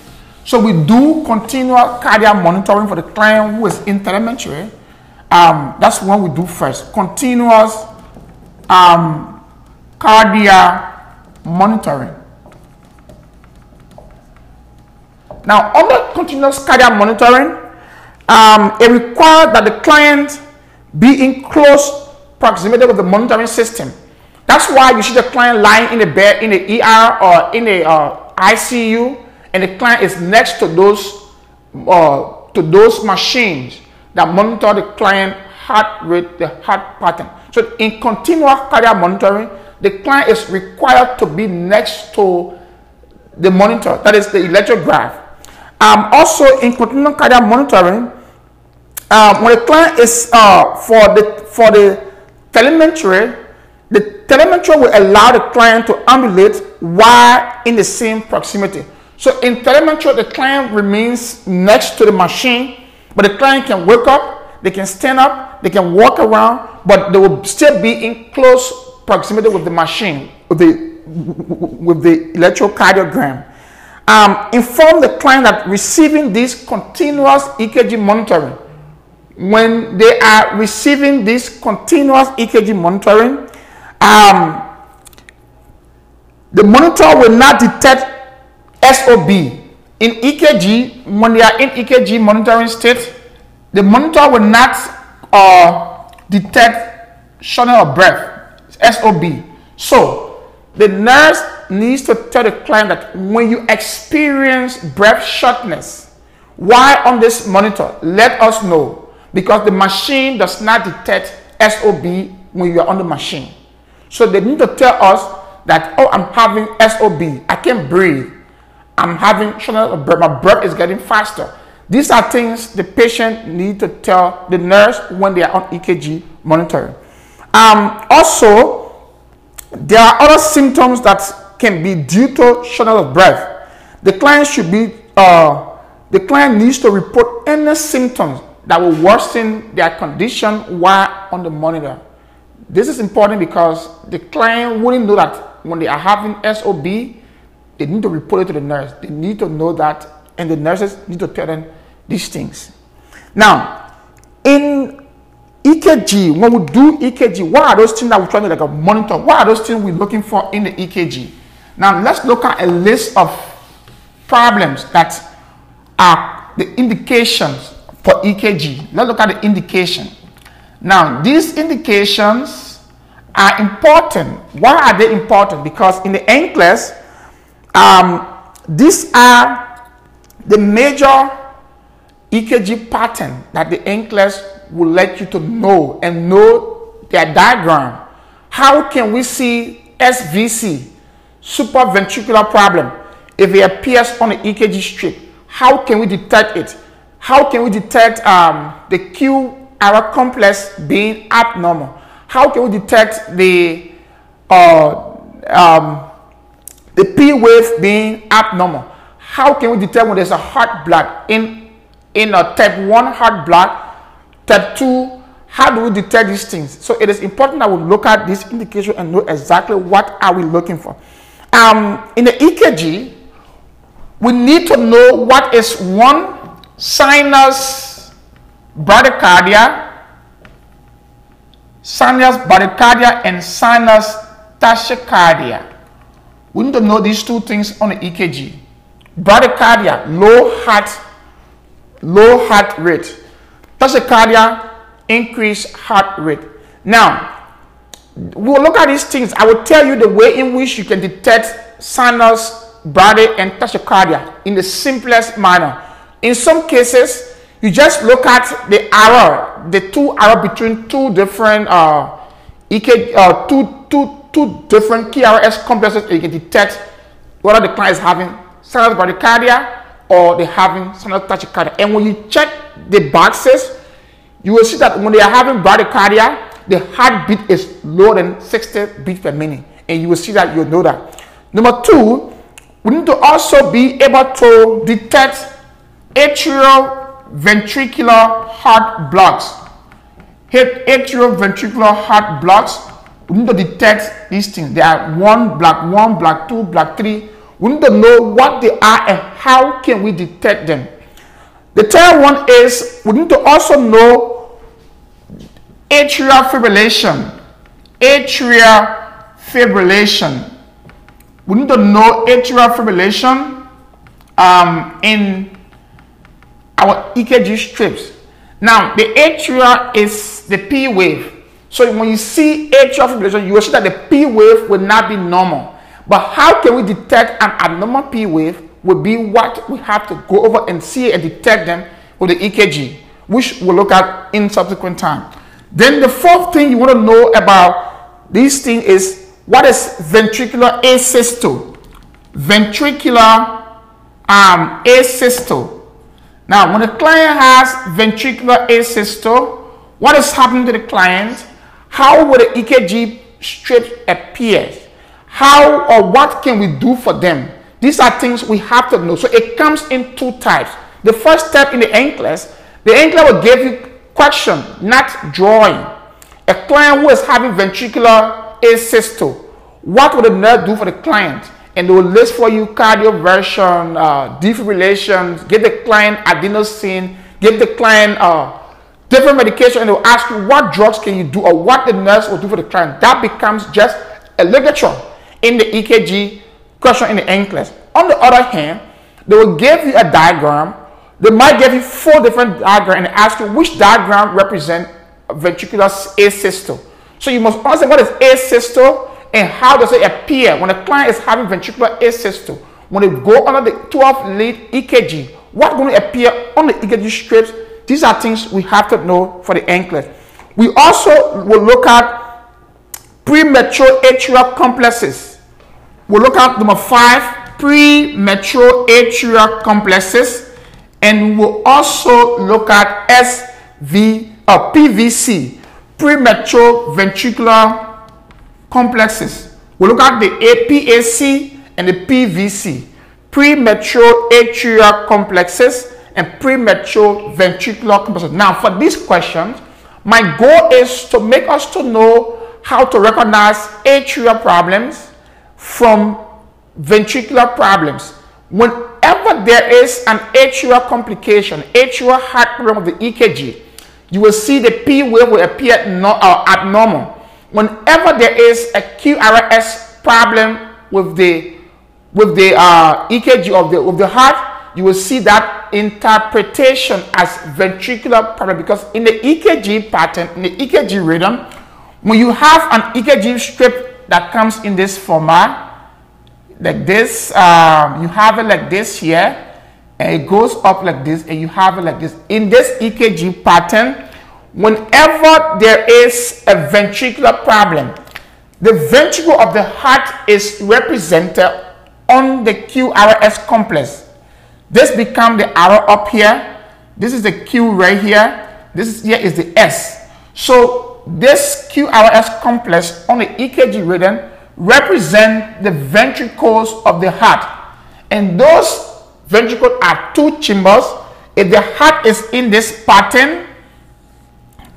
So we do continuous cardiac monitoring for the client who is in telemetry um, that's what we do first. Continuous um, cardiac monitoring. Now, under continuous cardiac monitoring, um, it requires that the client be in close proximity with the monitoring system. That's why you see the client lying in the bed in the ER or in the uh, ICU, and the client is next to those uh, to those machines that monitor the client heart rate, the heart pattern. So in continuous cardiac monitoring, the client is required to be next to the monitor, that is the electrograph. Um, also in continuous cardiac monitoring, um, when the client is uh, for the for the telemetry, the telemetry will allow the client to ambulate while in the same proximity. So in telemetry, the client remains next to the machine but the client can wake up, they can stand up, they can walk around, but they will still be in close proximity with the machine, with the, with the electrocardiogram. Um, inform the client that receiving this continuous EKG monitoring, when they are receiving this continuous EKG monitoring, um, the monitor will not detect SOB, in EKG, when they are in EKG monitoring state, the monitor will not uh, detect shortness of breath, SOB. So the nurse needs to tell the client that when you experience breath shortness while on this monitor, let us know because the machine does not detect SOB when you are on the machine. So they need to tell us that, oh, I'm having SOB, I can't breathe. I'm having shortness of breath. My breath is getting faster. These are things the patient need to tell the nurse when they are on EKG monitoring. Um, also, there are other symptoms that can be due to shortness of breath. The client should be, uh, the client needs to report any symptoms that will worsen their condition while on the monitor. This is important because the client wouldn't know that when they are having SOB, they need to report it to the nurse. They need to know that, and the nurses need to tell them these things. Now, in EKG, when we do EKG, what are those things that we're trying to like monitor? What are those things we're looking for in the EKG? Now, let's look at a list of problems that are the indications for EKG. Let's look at the indication. Now, these indications are important. Why are they important? Because in the NCLEX, um, these are the major EKG pattern that the NCLEX will let you to know and know their diagram. How can we see SVT, supraventricular problem, if it appears on the EKG strip? How can we detect it? How can we detect um, the Q error complex being abnormal? How can we detect the uh, um, the P wave being abnormal. How can we when there's a heart block in, in a type 1 heart block, type 2 How do we detect these things? So it is important that we look at this indication and know exactly what are we looking for. Um, in the EKG, we need to know what is one sinus bradycardia, sinus bradycardia, and sinus tachycardia. We need to know these two things on the EKG. Bradycardia, low heart, low heart rate. Tachycardia, increased heart rate. Now, we'll look at these things. I will tell you the way in which you can detect sinus, brady, and tachycardia in the simplest manner. In some cases, you just look at the arrow, the two arrow between two different uh, EK, uh, two, two, two different QRS complexes, and you can detect whether the client is having sinus bradycardia or they're having sinus tachycardia. And when you check the boxes, you will see that when they are having bradycardia, the heartbeat is lower than 60 beats per minute. And you will see that, you'll know that. Number two, we need to also be able to detect atrial ventricular heart blocks. Atrial ventricular heart blocks, we need to detect these things. There are one block one, block two, block three. We need to know what they are and how can we detect them. The third one is we need to also know atrial fibrillation. Atrial fibrillation. We need to know atrial fibrillation um, in our EKG strips. Now, the atria is the P wave. So when you see atrial fibrillation, you will see that the P wave will not be normal. But how can we detect an abnormal P wave will be what we have to go over and see and detect them with the EKG, which we'll look at in subsequent time. Then the fourth thing you want to know about this thing is what is ventricular asystole? Ventricular um, asystole. Now, when a client has ventricular asystole, what is happening to the client? How will the EKG strip appear? How or what can we do for them? These are things we have to know. So it comes in two types. The first step in the NCLEX, the NCLEX will give you question, not drawing. A client who is having ventricular asystole, what would the nurse do for the client? And they will list for you cardioversion, uh, defibrillation, give the client adenosine, give the client uh, different medication, and they'll ask you what drugs can you do or what the nurse will do for the client. That becomes just a ligature in the EKG question in the NCLEX. On the other hand, they will give you a diagram. They might give you four different diagrams and ask you which diagram represent ventricular asystole. So you must understand what is asystole and how does it appear when a client is having ventricular asystole. When they go under the 12 lead EKG, what's going to appear on the EKG strips? These are things we have to know for the NCLEX. We also will look at premature atrial complexes We'll look at number five, pre-mature atrial complexes, and we'll also look at SV uh, PVC, premature ventricular complexes. We'll look at the APAC and the PVC, premature atrial complexes and premature ventricular complexes. Now, for these questions, my goal is to make us to know how to recognize atrial problems, from ventricular problems. Whenever there is an atrial complication, atrial heart problem of the EKG, you will see the P wave will appear no, uh, abnormal. Whenever there is a QRS problem with the with the uh, EKG of the of the heart, you will see that interpretation as ventricular problem because in the EKG pattern, in the EKG rhythm, when you have an EKG strip that comes in this format like this um, you have it like this here and it goes up like this and you have it like this. In this EKG pattern whenever there is a ventricular problem the ventricle of the heart is represented on the QRS complex. This become the arrow up here. This is the Q right here. This is here is the S. So this QRS complex on the EKG rhythm represent the ventricles of the heart. And those ventricles are two chambers. If the heart is in this pattern,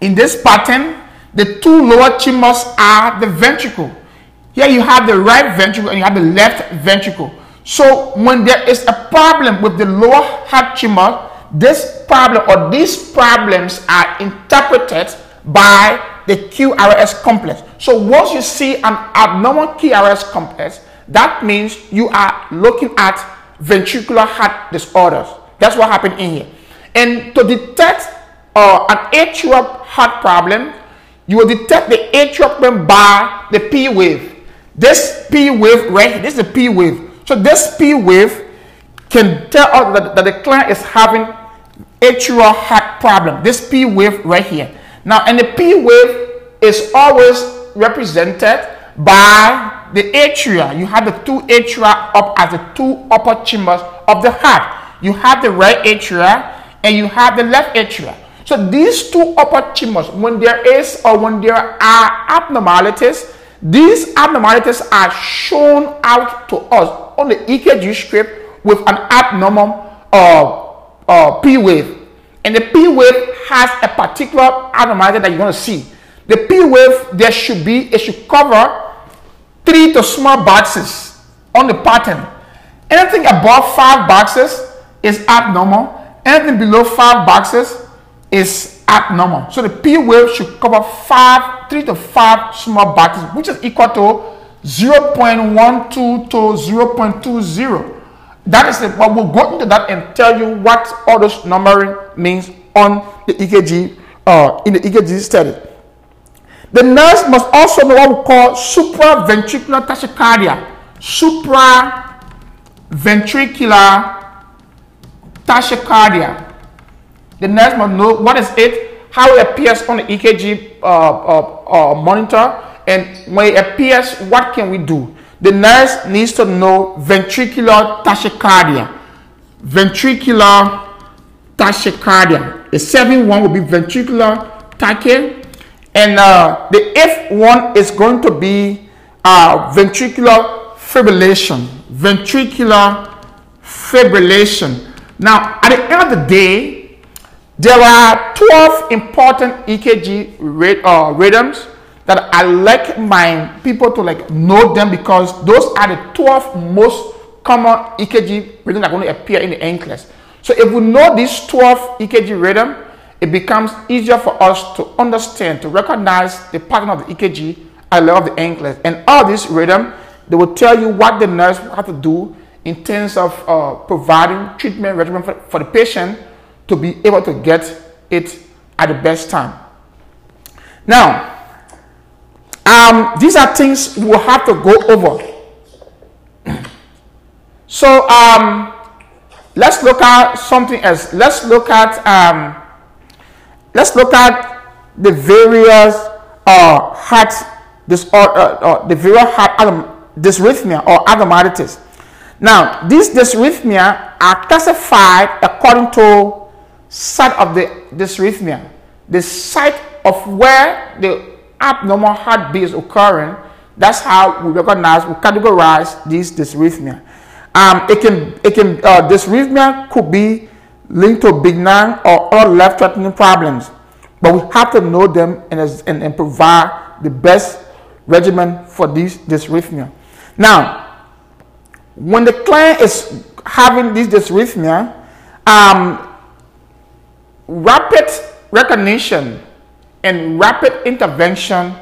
In this pattern, the two lower chambers are the ventricle. Here you have the right ventricle and you have the left ventricle. So when there is a problem with the lower heart chamber, this problem or these problems are interpreted by the QRS complex. So once you see an abnormal QRS complex, that means you are looking at ventricular heart disorders. That's what happened in here. And to detect uh, an atrial heart problem, you will detect the atrial problem by the P wave. This P wave right this is the P wave. So this P wave can tell us that, that the client is having atrial heart problem. This P wave right here. Now, and the P wave is always represented by the atria. You have the two atria up as the two upper chambers of the heart. You have the right atria and you have the left atria. So these two upper chambers, when there is or when there are abnormalities, these abnormalities are shown out to us on the EKG strip with an abnormal uh, uh, P wave. And the P wave has a particular abnormality that you want to see. The P wave, there should be, it should cover three to small boxes on the pattern. Anything above five boxes is abnormal. Anything below five boxes is abnormal. So the P wave should cover five, three to five small boxes, which is equal to 0.12 to 0.20. That is it. But we'll go into that and tell you what all those numbering means on the EKG, uh, in the EKG study. The nurse must also know what we call supraventricular tachycardia. Supraventricular tachycardia. The nurse must know what is it, how it appears on the EKG uh, uh, uh, monitor, and when it appears, what can we do? The nurse needs to know ventricular tachycardia. Ventricular tachycardia. The 7 one will be ventricular tachy. And uh, the eighth one is going to be uh, ventricular fibrillation. Ventricular fibrillation. Now, at the end of the day, there are 12 important EKG rate, uh, rhythms that I like my people to like know them because those are the 12 most common EKG rhythms that are going to appear in the NCLEX. So if we know these 12 EKG rhythm, it becomes easier for us to understand, to recognize the pattern of the EKG at the level of the NCLEX. And all these rhythm, they will tell you what the nurse will have to do in terms of uh, providing treatment regimen for, for the patient to be able to get it at the best time. Now, um, these are things we'll have to go over. so um, let's look at something else. Let's look at um, let's look at the various uh, heart disorder, uh, uh, the various heart dysrhythmia or abnormalities. Now, these dysrhythmia are classified according to site of the dysrhythmia, the site of where the abnormal heartbeat is occurring, that's how we recognize, we categorize this dysrhythmia. Um, it can, it can, uh, dysrhythmia could be linked to benign or other life-threatening problems, but we have to know them and, and, and provide the best regimen for this dysrhythmia. Now, when the client is having this dysrhythmia, um, rapid recognition and rapid intervention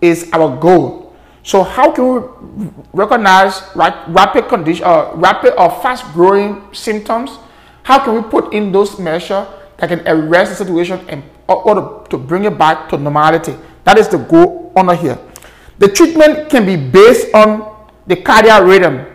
is our goal. So how can we recognize rapid condition, uh, rapid or fast growing symptoms? How can we put in those measures that can arrest the situation and or to bring it back to normality? That is the goal under here. The treatment can be based on the cardiac rhythm.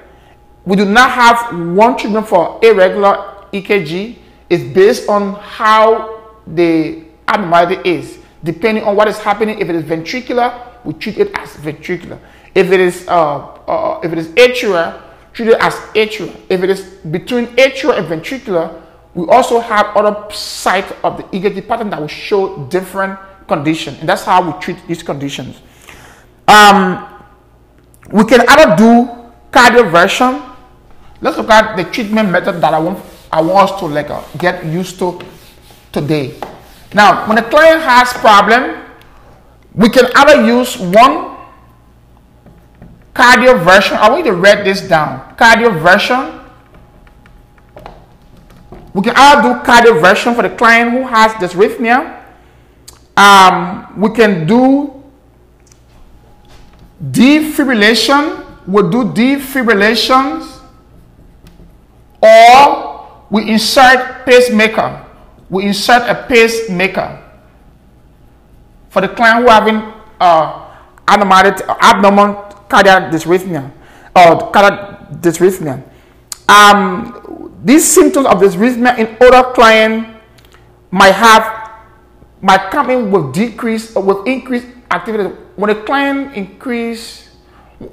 We do not have one treatment for irregular EKG It's based on how the abnormality is, depending on what is happening. If it is ventricular, we treat it as ventricular. If it is uh, uh, if it is atrial, treat it as atrial. If it is between atrial and ventricular, we also have other site of the EKG pattern that will show different condition, and that's how we treat these conditions. Um, we can either do cardioversion. Let's look at the treatment method that I want I want us to like uh, get used to today. Now, when the client has problem, we can either use one cardioversion. I want you to write this down. Cardioversion. We can either do cardioversion for the client who has dysrhythmia. Um, we can do defibrillation. We'll do defibrillations. Or we insert pacemaker. We insert a pacemaker for the client who having uh, abnormal cardiac dysrhythmia or cardiac dysrhythmia. Um, these symptoms of dysrhythmia in older client might have might come in with decrease or with increased activity. When a client increase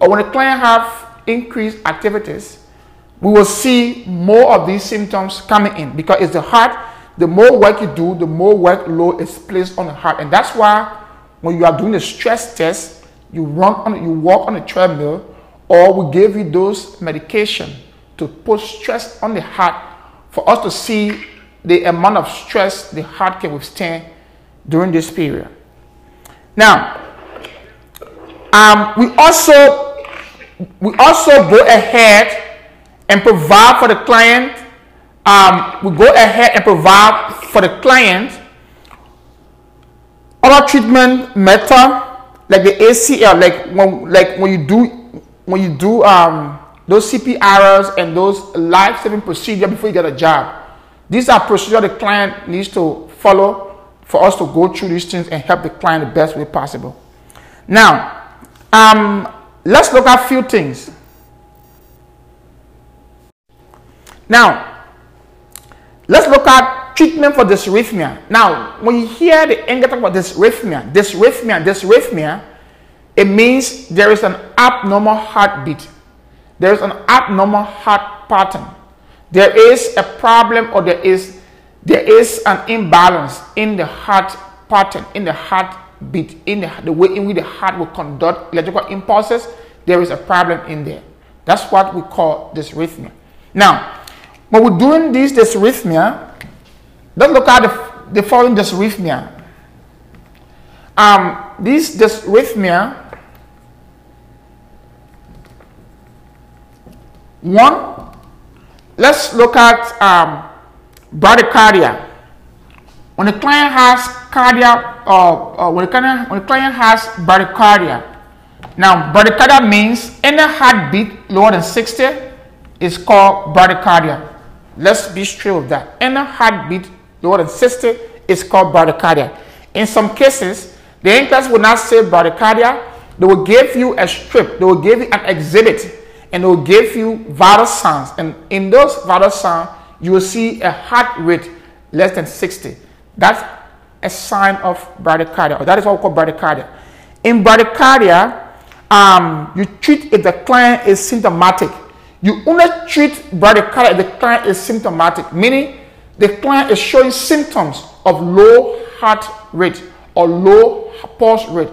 or when a client have increased activities, we will see more of these symptoms coming in because it's the heart. The more work you do, the more workload is placed on the heart, and that's why when you are doing a stress test, you run on, you walk on a treadmill, or we give you those medication to put stress on the heart for us to see the amount of stress the heart can withstand during this period. Now, um, we also we also go ahead and provide for the client. Um, we go ahead and provide for the client other treatment method like the ACL, like when like when you do when you do um those CPRs and those life-saving procedure before you get a job. These are procedures the client needs to follow for us to go through these things and help the client the best way possible. Now, um, let's look at a few things. Now, let's look at treatment for dysrhythmia. Now, when you hear the English talk about dysrhythmia, dysrhythmia, dysrhythmia, it means there is an abnormal heartbeat. There is an abnormal heart pattern. There is a problem or there is there is an imbalance in the heart pattern, in the heartbeat, in the, the way in which the heart will conduct electrical impulses. There is a problem in there. That's what we call dysrhythmia. Now, when we're doing this dysrhythmia, Let's look at the, the following dysrhythmia. Um, this dysrhythmia, one, let's look at um, bradycardia. When the client has cardiac, uh, uh, when, the client, when the client has bradycardia, now bradycardia means any heartbeat lower than 60 is called bradycardia. Let's be straight with that. Any heartbeat lower than 60 is called bradycardia. In some cases, the NCLEX will not say bradycardia. They will give you a strip. They will give you an exhibit. And they will give you vital signs. And in those vital signs, you will see a heart rate less than 60. That's a sign of bradycardia. Or that is what we call bradycardia. In bradycardia, um, you treat if the client is symptomatic. You only treat bradycardia if the client is symptomatic, meaning the client is showing symptoms of low heart rate or low pulse rate.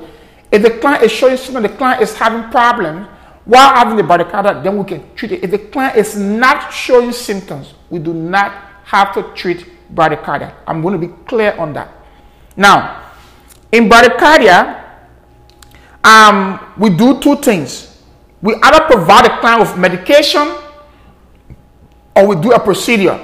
If the client is showing symptoms, the client is having problems while having the bradycardia, then we can treat it. If the client is not showing symptoms, we do not have to treat bradycardia. I'm going to be clear on that. Now, in bradycardia, um, we do two things. We either provide a client with medication or we do a procedure.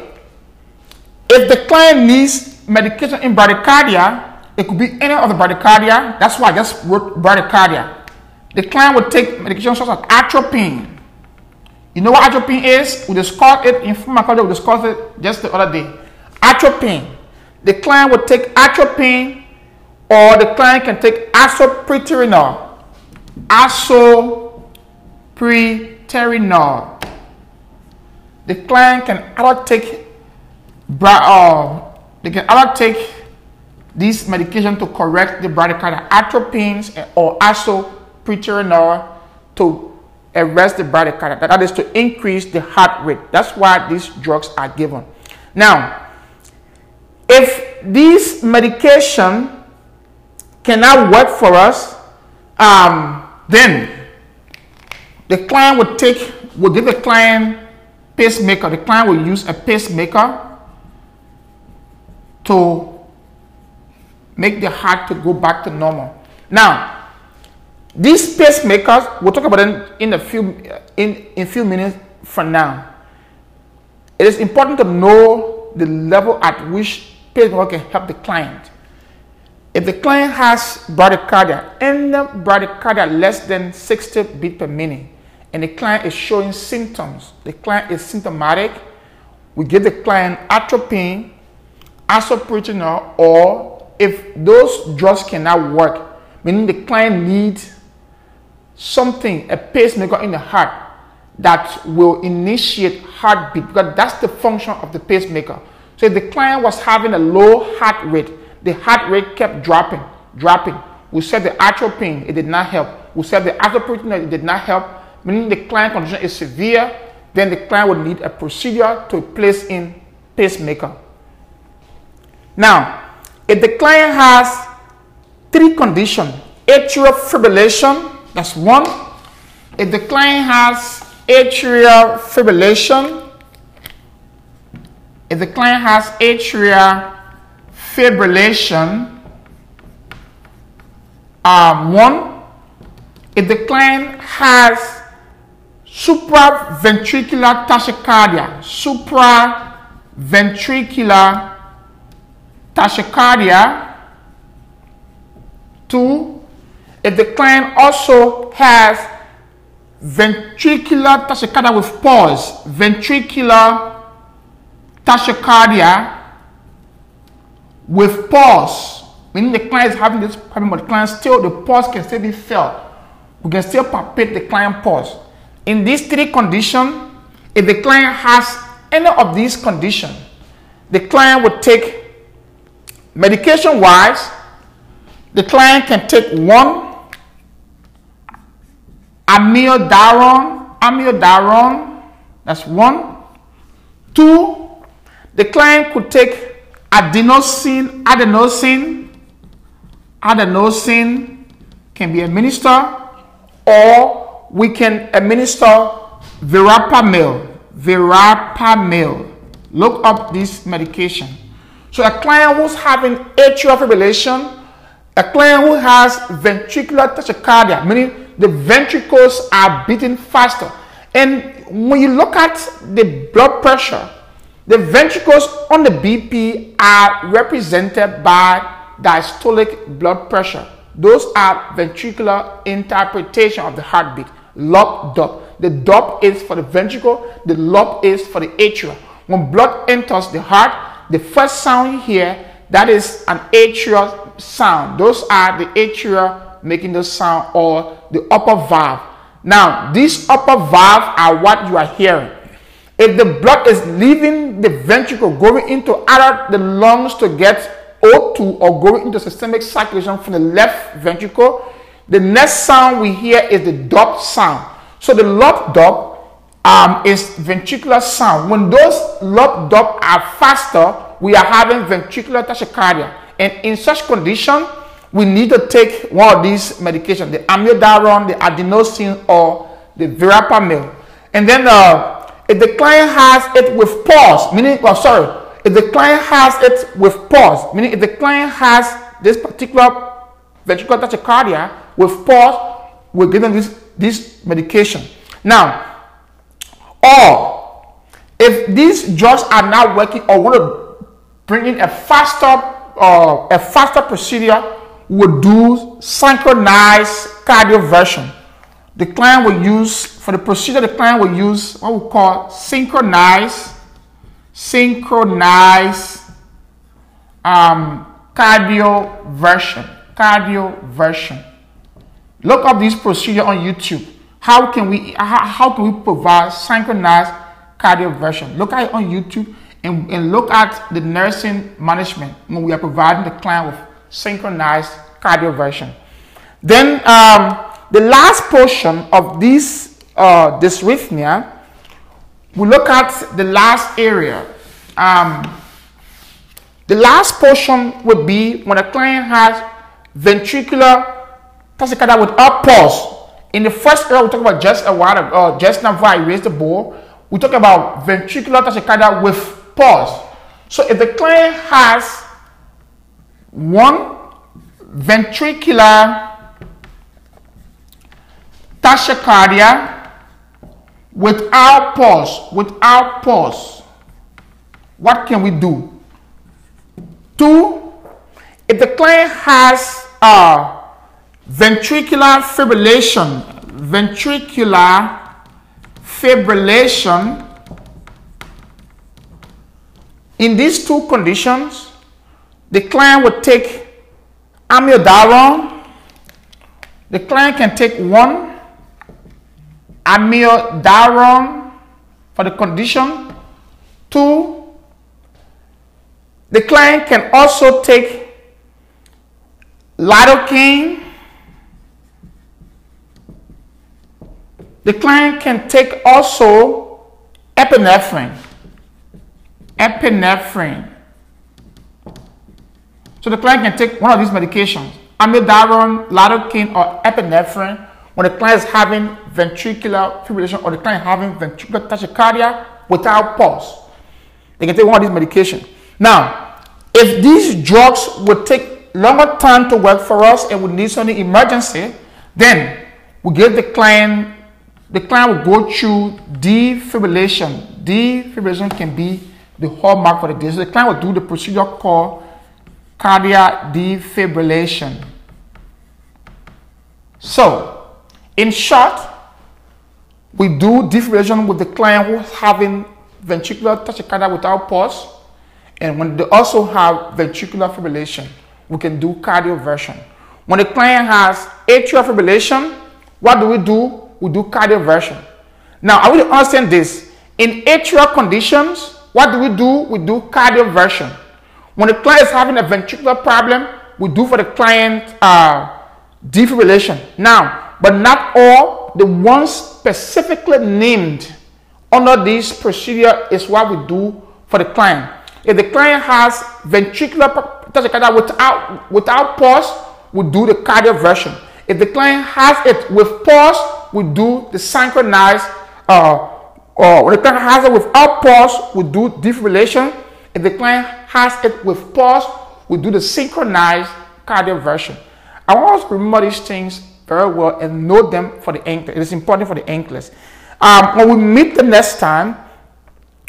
If the client needs medication in bradycardia, it could be any of the bradycardia. That's why I just wrote bradycardia. The client would take medication such as atropine. You know what atropine is? We discussed it in pharmacology. We discussed it just the other day. Atropine. The client would take atropine, or the client can take isoproterenol. Isoproterenol. The client can either take uh, they can either take this medication to correct the bradycardia atropines or also isoproterenol to arrest the bradycardia. That is to increase the heart rate. That's why these drugs are given. Now, if this medication cannot work for us, um, then the client would take, will give the client pacemaker. The client will use a pacemaker to make the heart to go back to normal. Now, these pacemakers, we'll talk about them in a few in, in few minutes from now. It is important to know the level at which pacemaker can help the client. If the client has bradycardia, any bradycardia less than 60 beats per minute, and the client is showing symptoms, the client is symptomatic, we give the client atropine, isoproterenol, or if those drugs cannot work, meaning the client needs something, a pacemaker in the heart that will initiate heartbeat because that's the function of the pacemaker. So if the client was having a low heart rate, the heart rate kept dropping, dropping. We said the atropine, it did not help. We said the isoproterenol, it did not help, meaning the client condition is severe then the client would need a procedure to place in pacemaker. Now, if the client has three conditions, atrial fibrillation, that's one. If the client has atrial fibrillation, if the client has atrial fibrillation, um, one, if the client has supraventricular tachycardia, supraventricular tachycardia. Two, if the client also has ventricular tachycardia with pause, ventricular tachycardia with pause, meaning the client is having this problem, but the client still, the pause can still be felt. We can still palpate the client pause. In these three conditions, if the client has any of these conditions, the client would take medication wise, the client can take one amiodarone, amiodarone, that's one. Two, the client could take adenosine, adenosine, adenosine can be administered, or we can administer verapamil. Verapamil. Look up this medication. So a client who's having atrial fibrillation, a client who has ventricular tachycardia, meaning the ventricles are beating faster. And when you look at the blood pressure, the ventricles on the BP are represented by diastolic blood pressure. Those are ventricular interpretation of the heartbeat. Lob dop. The dop is for the ventricle, the lob is for the atria. When blood enters the heart, the first sound here, that is an atrial sound. Those are the atria making the sound or the upper valve. Now, these upper valve are what you are hearing. If the blood is leaving the ventricle, going into either the lungs to get O2 or going into systemic circulation from the left ventricle, the next sound we hear is the dop sound. So the lop dop um, is ventricular sound. When those lop dop are faster, we are having ventricular tachycardia. And in such condition, we need to take one of these medications, the amiodarone, the adenosine, or the verapamil. And then uh, if the client has it with pause, meaning, well, sorry, if the client has it with pause, meaning if the client has this particular ventricular tachycardia with pause, we're giving this, this medication. Now, or if these drugs are not working or want to bring in a faster uh, a faster procedure, we'll do synchronized cardioversion. The client will use, for the procedure, the client will use what we call synchronized, synchronized um, cardioversion cardioversion. Look up this procedure on YouTube. How can we how, can we provide synchronized cardioversion? Look at it on YouTube and, and look at the nursing management when we are providing the client with synchronized cardioversion. Then um, the last portion of this uh, dysrhythmia, we look at the last area. Um, the last portion would be when a client has ventricular tachycardia without pause. In the first area, we talk about just a while ago, uh, just now I raised the ball, we talk about ventricular tachycardia with pause. So if the client has one ventricular tachycardia without pause, without pause, what can we do? Two, if the client has ventricular fibrillation, ventricular fibrillation, in these two conditions, the client would take amiodarone. The client can take one amiodarone for the condition. Two, the client can also take lidocaine. The client can take also epinephrine. Epinephrine. So the client can take one of these medications, amiodarone, lidocaine, or epinephrine, when the client is having ventricular fibrillation or the client having ventricular tachycardia without pulse. They can take one of these medications. Now, if these drugs would take longer time to work for us and we need some emergency, then we give the client, the client will go through defibrillation. Defibrillation can be the hallmark for the day. So the client will do the procedure called cardiac defibrillation. So, in short, we do defibrillation with the client who's having ventricular tachycardia without pulse, and when they also have ventricular fibrillation, we can do cardioversion. When the client has atrial fibrillation, what do we do? We do cardioversion. Now, I want to understand this. In atrial conditions, what do we do? We do cardioversion. When the client is having a ventricular problem, we do for the client uh, defibrillation. Now, but not all the ones specifically named under this procedure is what we do for the client. If the client has ventricular without, without pulse, we do the cardioversion. If the client has it with pause, we do the synchronized, uh, or when the client has it without pause, we do defibrillation. If the client has it with pause, we do the synchronized cardioversion. I want us to remember these things very well and know them for the anchor. It is important for the NCLEX. Um, when we meet the next time,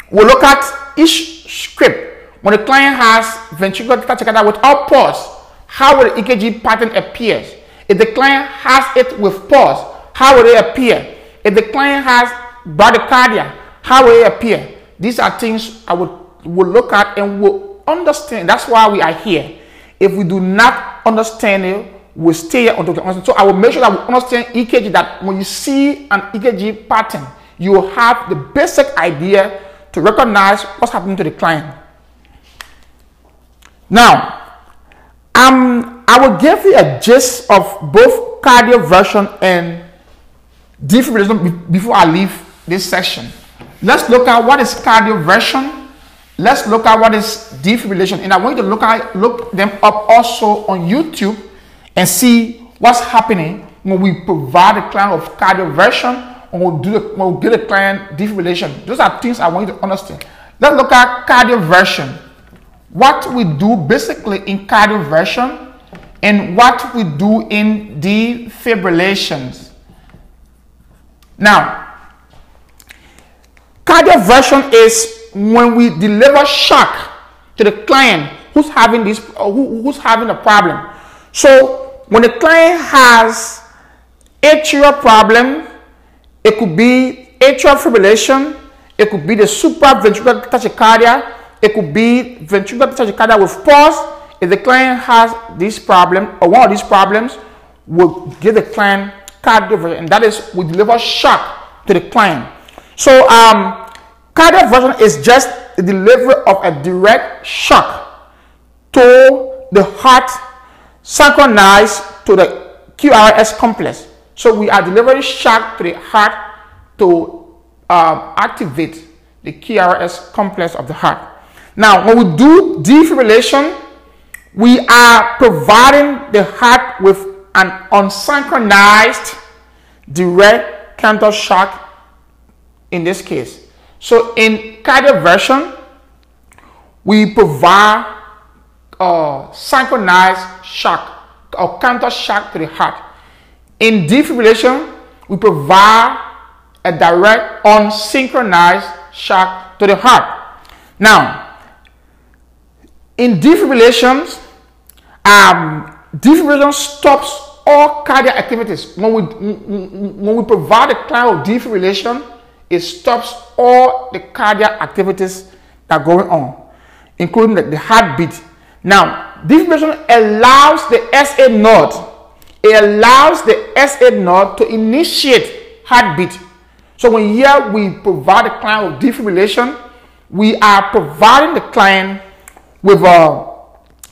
we'll look at each script. When the client has ventricular tachycardia without pulse, how will the EKG pattern appear? If the client has it with pulse, how will it appear? If the client has bradycardia, how will it appear? These are things I would will look at and will understand. That's why we are here. If we do not understand it, we stay here until we understand. So I will make sure that we understand EKG. That when you see an EKG pattern, you will have the basic idea to recognize what's happening to the client. Now, um, I will give you a gist of both cardioversion and defibrillation before I leave this section. Let's look at what is cardioversion Let's look at what is defibrillation. And I want you to look at look them up also on YouTube and see what's happening when we provide a client of cardioversion or we do the, when we get a client defibrillation. Those are things I want you to understand. Let's look at cardioversion. What we do basically in cardioversion and what we do in defibrillations. Now, cardioversion is when we deliver shock to the client who's having this uh, who, who's having a problem so when the client has atrial problem it could be atrial fibrillation it could be the supraventricular tachycardia it could be ventricular tachycardia with pulse if the client has this problem or one of these problems we'll give the client cardioversion and that is we deliver shock to the client so um Cardioversion is just the delivery of a direct shock to the heart synchronized to the QRS complex. So we are delivering shock to the heart to um, activate the QRS complex of the heart. Now, when we do defibrillation, we are providing the heart with an unsynchronized direct counter shock in this case. So in cardioversion, we provide uh, synchronized shock or counter shock to the heart. In defibrillation, we provide a direct unsynchronized shock to the heart. Now, in defibrillations, um, defibrillation stops all cardiac activities. When we, when we provide a client of defibrillation, it stops all the cardiac activities that are going on, including the, the heartbeat. Now, defibrillation allows the SA node, it allows the SA node to initiate heartbeat. So when here we provide the client with defibrillation, we are providing the client with a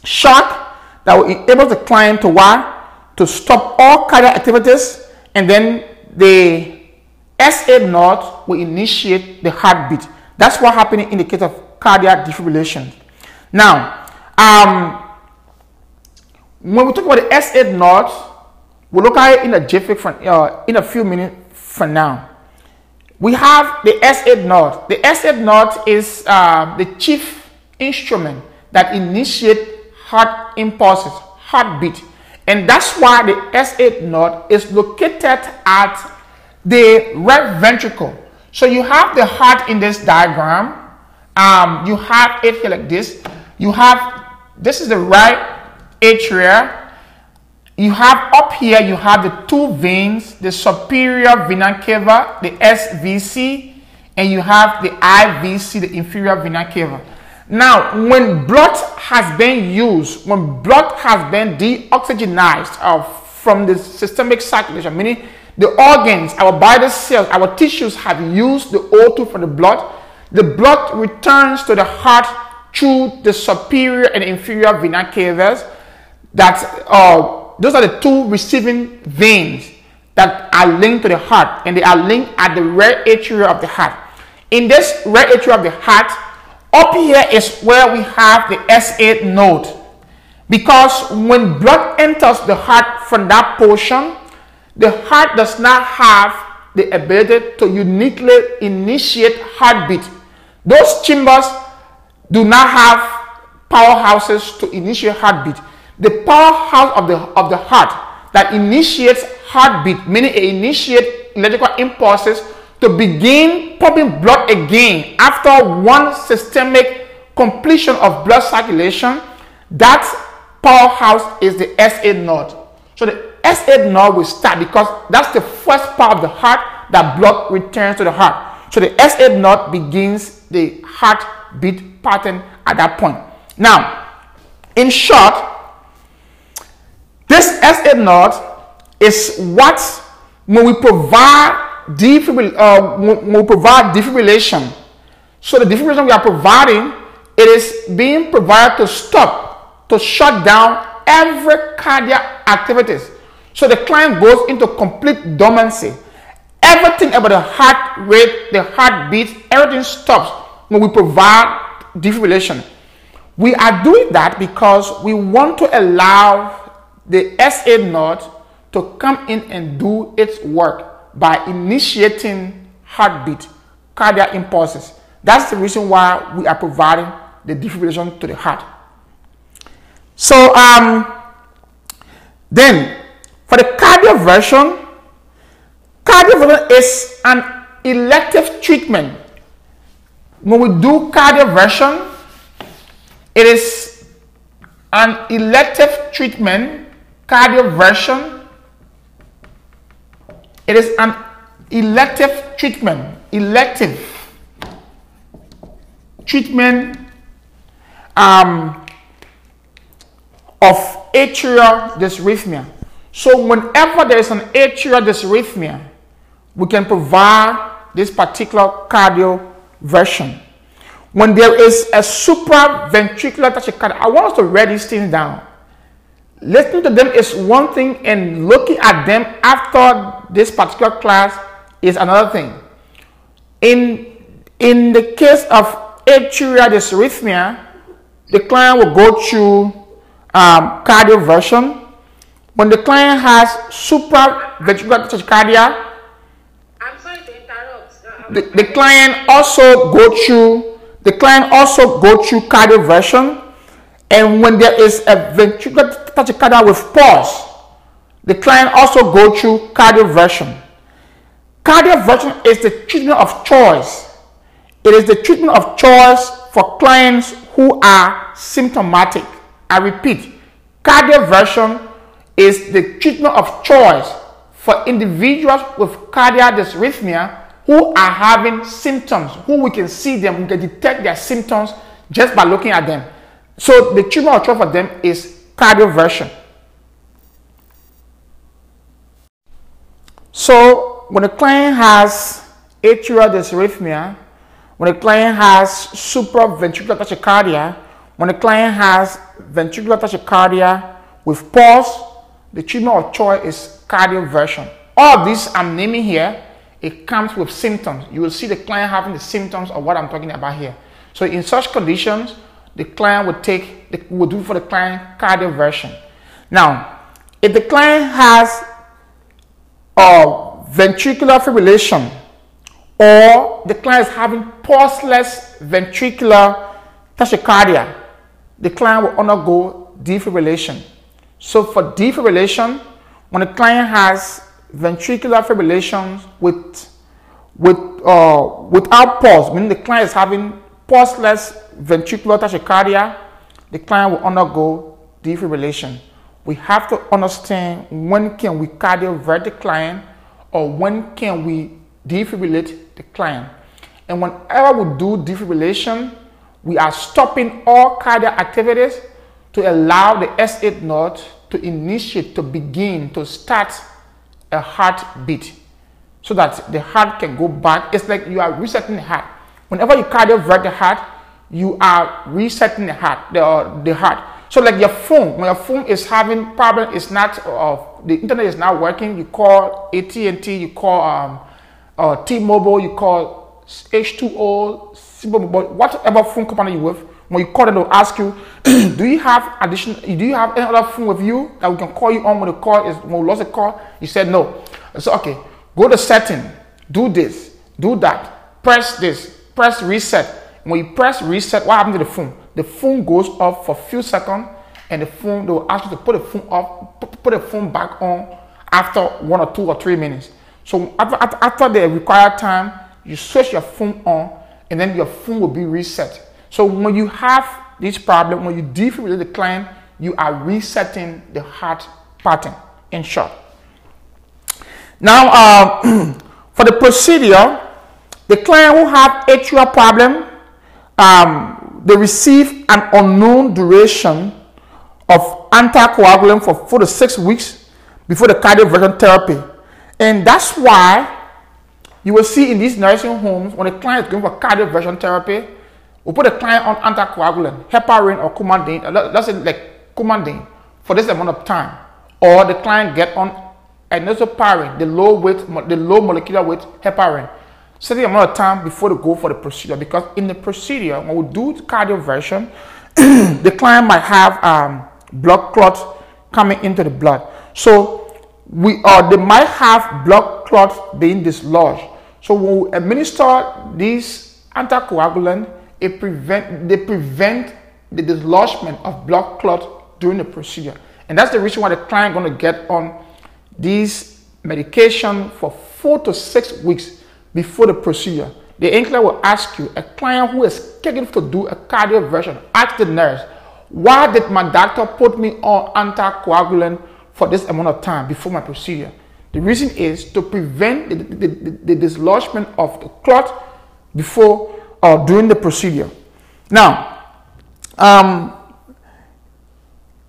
shock that will enable the client to what? To stop all cardiac activities and then the SA node will initiate the heartbeat. That's what happened in the case of cardiac defibrillation. Now, um, when we talk about the SA node, we'll look at it in a jiffy for, uh, in a few minutes from now. We have the SA node. The SA node is uh, the chief instrument that initiate heart impulses, heartbeat. And that's why the SA node is located at the right ventricle. So you have the heart in this diagram. Um, you have it here like this. You have, this is the right atria you have up here, you have the two veins, the superior vena cava, the SVC, and you have the IVC, the inferior vena cava. Now, when blood has been used, when blood has been deoxygenized uh, from the systemic circulation, meaning the organs, our body cells, our tissues have used the O2 from the blood, the blood returns to the heart through the superior and inferior vena cavas that uh, those are the two receiving veins that are linked to the heart and they are linked at the rear atria of the heart. In this rear atria of the heart, up here is where we have the SA node. Because when blood enters the heart from that portion, the heart does not have the ability to uniquely initiate heartbeat. Those chambers do not have powerhouses to initiate heartbeat the powerhouse of the, of the heart that initiates heartbeat, meaning it initiates electrical impulses to begin pumping blood again after one systemic completion of blood circulation. That powerhouse is the SA node. So the SA node will start because that's the first part of the heart that blood returns to the heart. So the SA node begins the heartbeat pattern at that point. Now, in short, this SA node is what when we provide defibrill uh, when we provide defibrillation. So the defibrillation we are providing, it is being provided to stop, to shut down every cardiac activities. So the client goes into complete dormancy. Everything about the heart rate, the heartbeat, everything stops when we provide defibrillation. We are doing that because we want to allow the SA node to come in and do its work by initiating heartbeat, cardiac impulses. That's the reason why we are providing the defibrillation to the heart. So, um, then for the cardioversion, cardioversion is an elective treatment. When we do cardioversion, it is an elective treatment cardioversion. It is an elective treatment, elective treatment um, of atrial dysrhythmia. So whenever there is an atrial dysrhythmia, we can provide this particular cardioversion. When there is a supraventricular tachycardia, I want us to write these things down. Listening to them is one thing, and looking at them after this particular class is another thing. In, in the case of atrial dysrhythmia, the client will go through um, cardioversion. When the client has supraventricular tachycardia, I'm sorry to interrupt. the, the client also go through the client also go through cardioversion and when there is a ventricular tachycardia with pulse, the client also go through cardioversion. Cardioversion is the treatment of choice. It is the treatment of choice for clients who are symptomatic. I repeat, cardioversion is the treatment of choice for individuals with cardiac dysrhythmia who are having symptoms, who we can see them, we can detect their symptoms just by looking at them. So the treatment of choice for them is cardioversion. So when a client has atrial dysrhythmia, when a client has supraventricular tachycardia, when a client has ventricular tachycardia with pulse, the treatment of choice is cardioversion. All of these I'm naming here, it comes with symptoms. You will see the client having the symptoms of what I'm talking about here. So in such conditions, the client would take, would do for the client cardioversion. Now, if the client has uh, ventricular fibrillation or the client is having pulseless ventricular tachycardia, the client will undergo defibrillation. So for defibrillation, when the client has ventricular fibrillation with, with, uh, without pulse, meaning the client is having pulseless ventricular tachycardia, the client will undergo defibrillation. We have to understand when can we cardiovert the client or when can we defibrillate the client. And whenever we do defibrillation, we are stopping all cardiac activities to allow the SA node to initiate, to begin, to start a heartbeat so that the heart can go back. It's like you are resetting the heart. Whenever you cardiovert the heart, you are resetting the heart, the, uh, the heart. So like your phone, when your phone is having problem, it's not uh, the internet is not working. You call AT and T, you call um, uh, T-Mobile, you call H2O, whatever phone company you with. When you call them, they'll ask you, "Do you have additional? Do you have any other phone with you that we can call you on when the call is when we lost a call?" You said no. Said, "Okay, go to setting, do this, do that, press this, press reset." When you press reset, what happens to the phone? The phone goes off for a few seconds, and the phone they will ask you to put the phone off, put the phone back on after one or two or three minutes. So after, after, after the required time, you switch your phone on, and then your phone will be reset. So when you have this problem, when you defibrillate the client, you are resetting the heart pattern. In short. Now, uh, for the procedure, the client who have atrial problem, um, they receive an unknown duration of anticoagulant for four to six weeks before the cardioversion therapy. And that's why you will see in these nursing homes when a client is going for cardioversion therapy, we put a client on anticoagulant, heparin or coumadin, uh, let's say like coumadin for this amount of time. Or the client get on enoxaparin, the low weight, the low molecular weight heparin, certain amount of time before they go for the procedure. Because in the procedure, when we do the cardioversion, the client might have um, blood clots coming into the blood. So we or they might have blood clots being dislodged. So when we administer these anticoagulant, it prevent they prevent the dislodgement of blood clot during the procedure. And that's the reason why the client going to get on these medication for four to six weeks before the procedure. The NCLEX will ask you, a client who is scheduled to do a cardioversion, ask the nurse, why did my doctor put me on anticoagulant for this amount of time before my procedure? The reason is to prevent the, the, the, the dislodgement of the clot before or during the procedure. Now, um,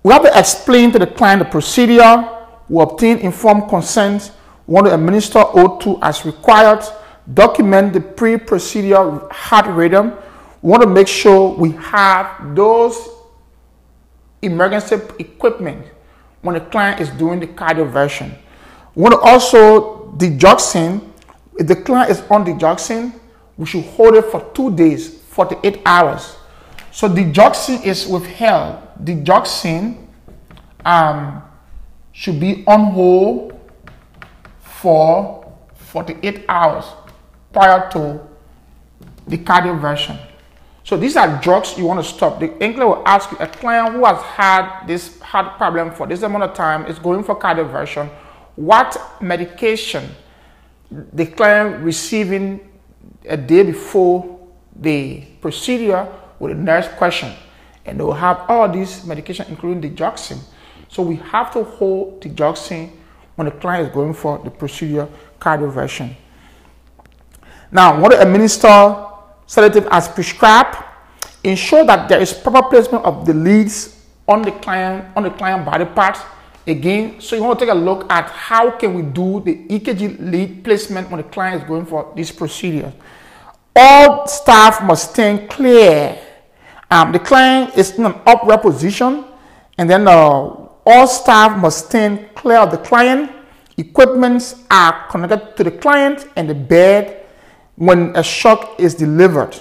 we have to explain to the client the procedure, we obtain informed consent, we want to administer O2 as required, document the pre-procedure heart rhythm, we want to make sure we have those emergency equipment when the client is doing the cardioversion. We want to also digoxin. If the client is on digoxin, we should hold it for two days, 48 hours. So digoxin is withheld. Digoxin um, should be on hold for 48 hours prior to the cardioversion. So these are drugs you want to stop. The NCLEX will ask you, a client who has had this heart problem for this amount of time is going for cardioversion, what medication the client receiving a day before the procedure with a nurse question. And they will have all these medication, including the digoxin. So we have to hold the digoxin when the client is going for the procedure cardioversion. Now, what to minister sedative as prescribed. Ensure that there is proper placement of the leads on the client on the client body part. Again, so you want to take a look at how can we do the EKG lead placement when the client is going for this procedure. All staff must stand clear. Um, the client is in an upright position, and then uh, all staff must stand clear of the client. Equipments are connected to the client and the bed when a shock is delivered.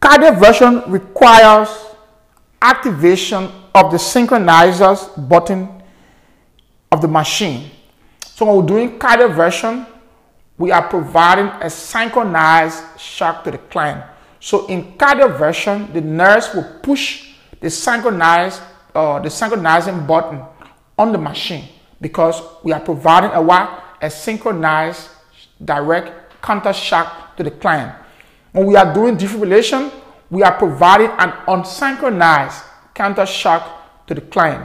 Cardioversion requires activation of the synchronizers button of the machine. So when we're doing cardioversion, we are providing a synchronized shock to the client. So in cardioversion, the nurse will push the synchronized uh, the synchronizing button on the machine because we are providing a what? A synchronized direct counter shock to the client. When we are doing defibrillation, we are providing an unsynchronized counter shock to the client.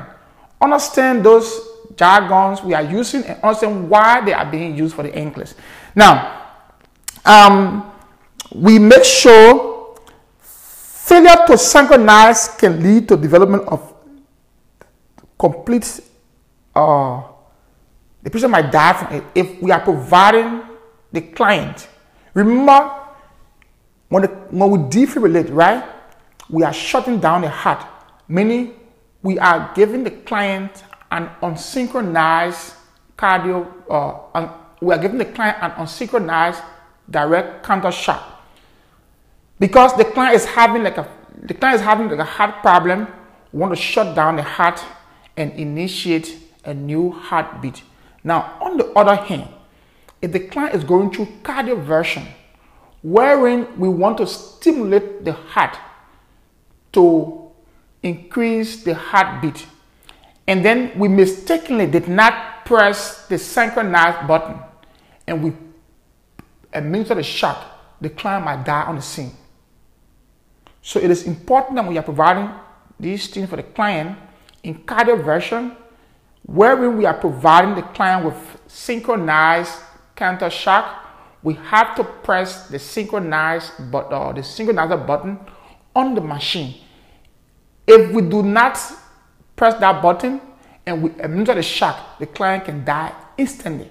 Understand those jargons we are using and understand why they are being used for the NCLEX. Now, um, we make sure failure to synchronize can lead to development of complete uh, the patient might die from it if we are providing the client. Remember, when, the, when we defibrillate, right, we are shutting down the heart, meaning we are giving the client an unsynchronized cardio, uh, we are giving the client an unsynchronized direct counter shock. Because the client is having like a the client is having like a heart problem, we want to shut down the heart and initiate a new heartbeat. Now, on the other hand, if the client is going through cardioversion, wherein we want to stimulate the heart to increase the heartbeat, and then we mistakenly did not press the synchronized button, and we administer the shock, the client might die on the scene. So it is important that we are providing these things for the client in cardioversion, wherein we are providing the client with synchronized counter shock, we have to press the synchronize but uh, the synchronizer button on the machine. If we do not press that button and we administer the shock, the client can die instantly.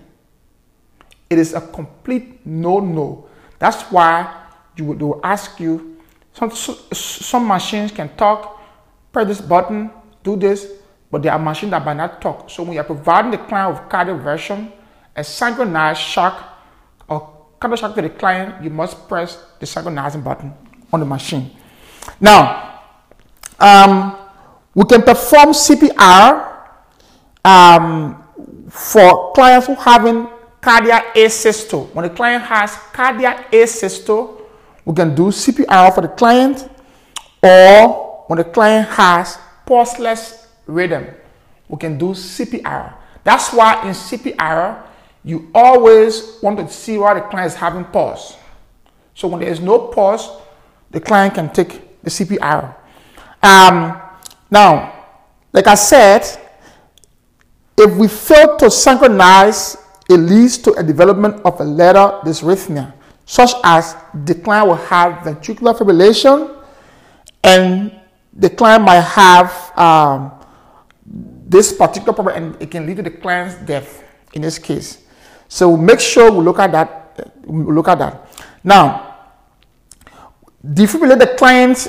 It is a complete no-no. That's why you will, they will ask you. Some some machines can talk, press this button, do this, but there are machines that might not talk. So when you are providing the client with cardioversion, a synchronized shock or counter shock to the client, you must press the synchronizing button on the machine. Now, um, we can perform CPR um, for clients who having cardiac asystole. When the client has cardiac asystole, we can do CPR for the client, or when the client has pulseless rhythm, we can do CPR. That's why in CPR, you always want to see why the client is having pause. So when there is no pause, the client can take the CPR. Um, now, like I said, if we fail to synchronize, it leads to a development of a lateral dysrhythmia, such as the client will have ventricular fibrillation and the client might have um, this particular problem and it can lead to the client's death in this case. So make sure we look at that. Look at that. Now, defibrillate the client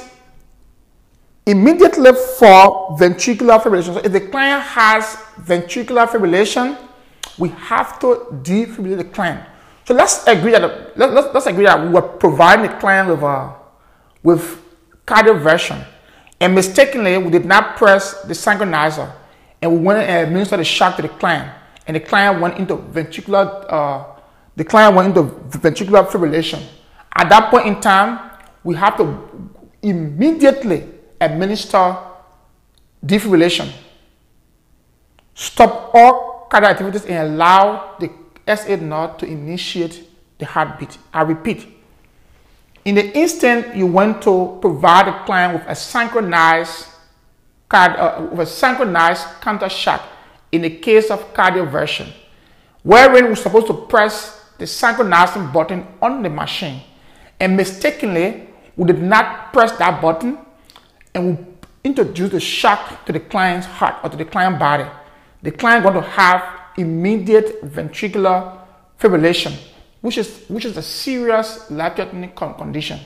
immediately for ventricular fibrillation. So if the client has ventricular fibrillation, we have to defibrillate the client. So let's agree that let, us let's agree that we are providing the client with a with cardioversion, and mistakenly we did not press the synchronizer, and we went and administered the shock to the client and the client went into ventricular, uh, the client went into ventricular fibrillation. At that point in time, we have to immediately administer defibrillation, stop all cardiac activities, and allow the SA node to initiate the heartbeat. I repeat, in the instant you want to provide the client with a synchronized card, uh, with a synchronized counter shock in the case of cardioversion, wherein we're supposed to press the synchronizing button on the machine and mistakenly we did not press that button and we introduce the shock to the client's heart or to the client body. The client going to have immediate ventricular fibrillation which is which is a serious life-threatening condition.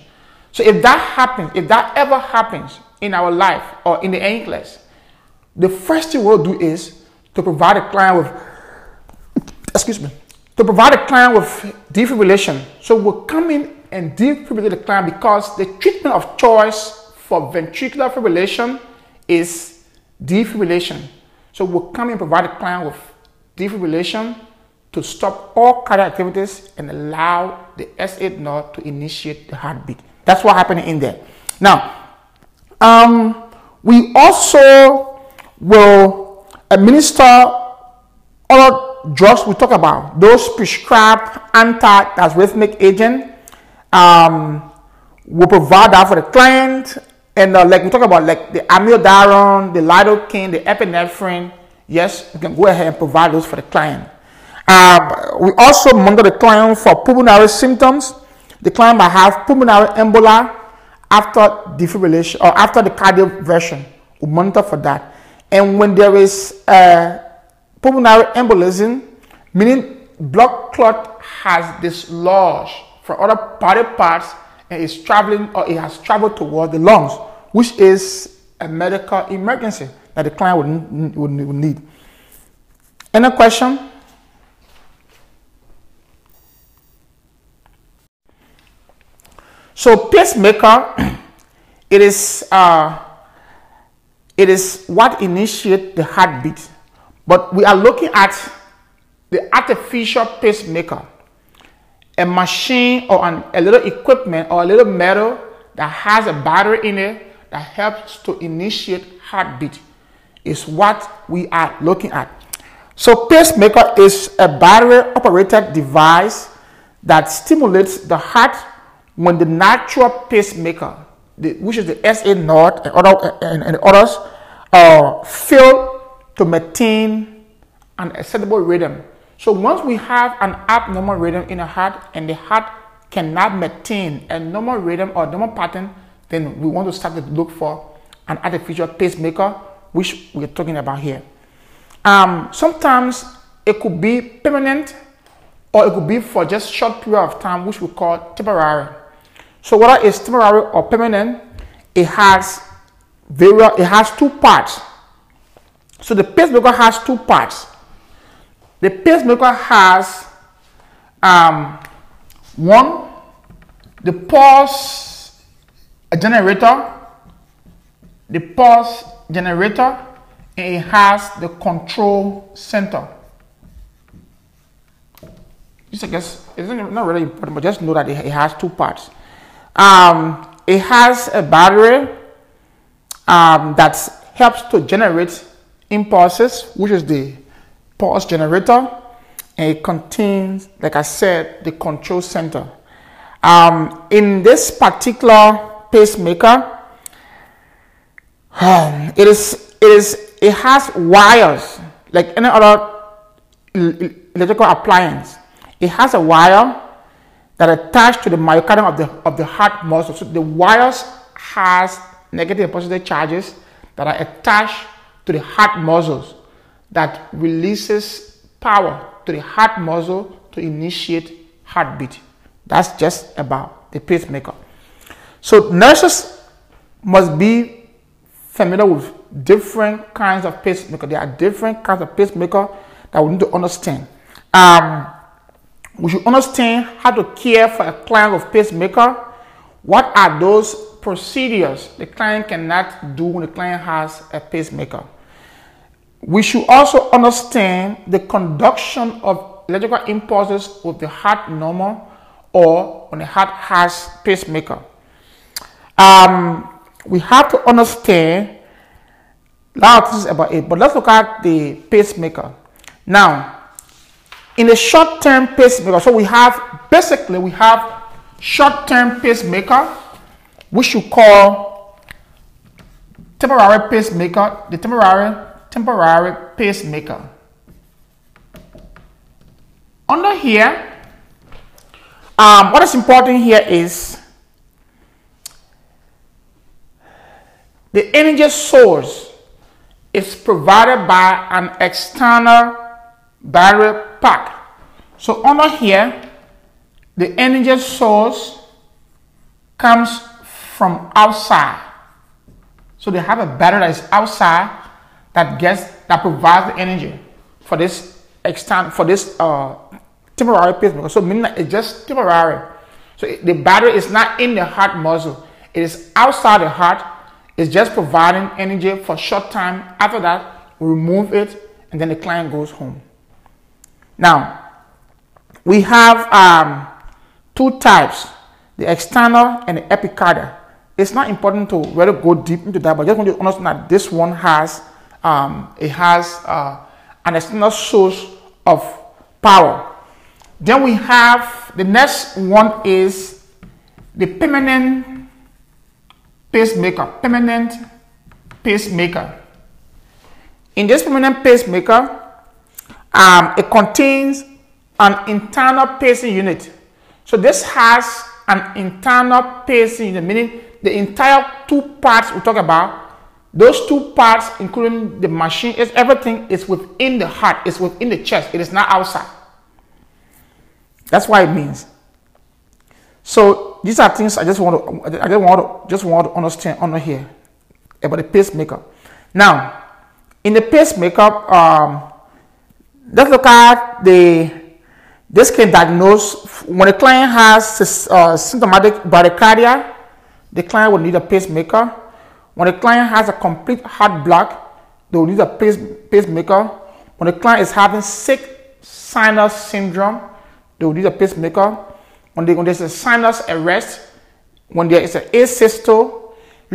So if that happens, if that ever happens in our life or in the NCLEX, the first thing we'll do is to provide a client with, excuse me, to provide a client with defibrillation. So we'll come in and defibrillate the client because the treatment of choice for ventricular fibrillation is defibrillation. So we'll come in and provide a client with defibrillation to stop all cardiac activities and allow the SA node to initiate the heartbeat. That's what happened in there. Now, um, we also will administer other drugs we talk about, those prescribed anti-arrhythmic agent. Um, we'll provide that for the client. And uh, like we talk about, like the amiodarone, the lidocaine, the epinephrine, yes, we can go ahead and provide those for the client. Uh, we also monitor the client for pulmonary symptoms. The client might have pulmonary embolia after defibrillation or after the cardioversion. We monitor for that. And when there is a pulmonary embolism, meaning blood clot has dislodged from other body parts and is traveling or it has traveled towards the lungs, which is a medical emergency that the client would, would, would need. Any question? So pacemaker, it is uh, it is what initiates the heartbeat. But we are looking at the artificial pacemaker, a machine or an, a little equipment or a little metal that has a battery in it that helps to initiate heartbeat is what we are looking at. So pacemaker is a battery operated device that stimulates the heart when the natural pacemaker, the, which is the SA node and, other, and, and others, uh, fail to maintain an acceptable rhythm. So once we have an abnormal rhythm in the heart and the heart cannot maintain a normal rhythm or normal pattern, then we want to start to look for an artificial pacemaker, which we're talking about here. Um, sometimes it could be permanent or it could be for just short period of time, which we call temporary. So whether it's temporary or permanent, it has various, it has two parts. So the pacemaker has two parts. The pacemaker has um, one, the pulse generator, the pulse generator, and it has the control center. This I guess is not really important, but just know that it has two parts. Um, it has a battery um, that helps to generate impulses, which is the pulse generator, and it contains, like I said, the control center. Um, in this particular pacemaker, um, it is it is it has wires like any other electrical appliance. It has a wire that attach to the myocardium of the, of the heart muscle. So the wires has negative and positive charges that are attached to the heart muscles that releases power to the heart muscle to initiate heartbeat. That's just about the pacemaker. So nurses must be familiar with different kinds of pacemaker. There are different kinds of pacemaker that we need to understand. Um, we should understand how to care for a client with pacemaker. What are those procedures the client cannot do when the client has a pacemaker? We should also understand the conduction of electrical impulses with the heart normal or when the heart has pacemaker. Um, we have to understand a lot of things about it, but let's look at the pacemaker. Now, in a short-term pacemaker, so we have basically we have short-term pacemaker, which you call temporary pacemaker, the temporary temporary pacemaker. Under here, um, what is important here is the energy source is provided by an external battery pack. So under here, the energy source comes from outside. So they have a battery that is outside that gets that provides the energy for this external for this uh, temporary pacemaker. So meaning that it's just temporary. So the battery is not in the heart muscle. It is outside the heart. It's just providing energy for short time. After that, we remove it and then the client goes home. Now, we have um, two types, the external and the epicardial. It's not important to really go deep into that, but just want you to understand that this one has um, it has uh, an external source of power. Then we have the next one is the permanent pacemaker. Permanent pacemaker. In this permanent pacemaker, um, it contains an internal pacing unit. So this has an internal pacing unit, meaning the entire two parts we talk about, those two parts, including the machine, is everything is within the heart, it's within the chest, it is not outside. That's what it means. So these are things I just want to I just want to just want to understand under here about the pacemaker. Now, in the pacemaker, um, let's look at the this can diagnose when a client has uh, symptomatic bradycardia, the client will need a pacemaker. When a client has a complete heart block, they will need a pace, pacemaker. When a client is having sick sinus syndrome, they will need a pacemaker. When, they, when there's a sinus arrest, when there is an asystole,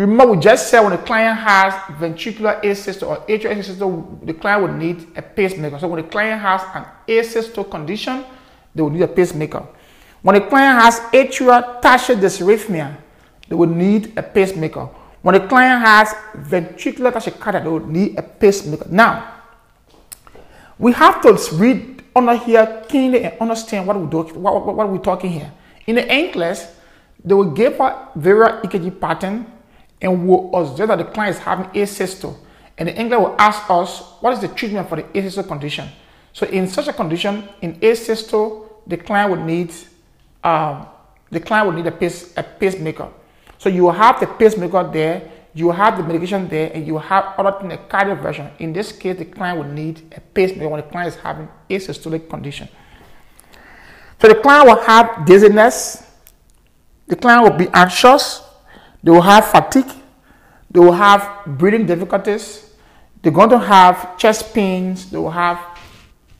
remember we just said when the client has ventricular asystole or atrial asystole, the client would need a pacemaker. So when the client has an asystole condition, they will need a pacemaker. When a client has atrial tachycardia dysrhythmia, they will need a pacemaker. When a client has ventricular tachycardia, they will need a pacemaker. Now, we have to read under here keenly and understand what, we do, what, what, what we're talking here. In the NCLEX, they will give a various EKG pattern and will observe that the client is having asystole. And the NCLEX will ask us what is the treatment for the asystole condition. So in such a condition, in asystole, the client would need um, the client would need a, pace, a pacemaker. So you have the pacemaker there, you have the medication there, and you have other things, a cardioversion. In this case, the client will need a pacemaker when the client is having a systolic condition. So the client will have dizziness, the client will be anxious, they will have fatigue, they will have breathing difficulties, they're going to have chest pains, they will have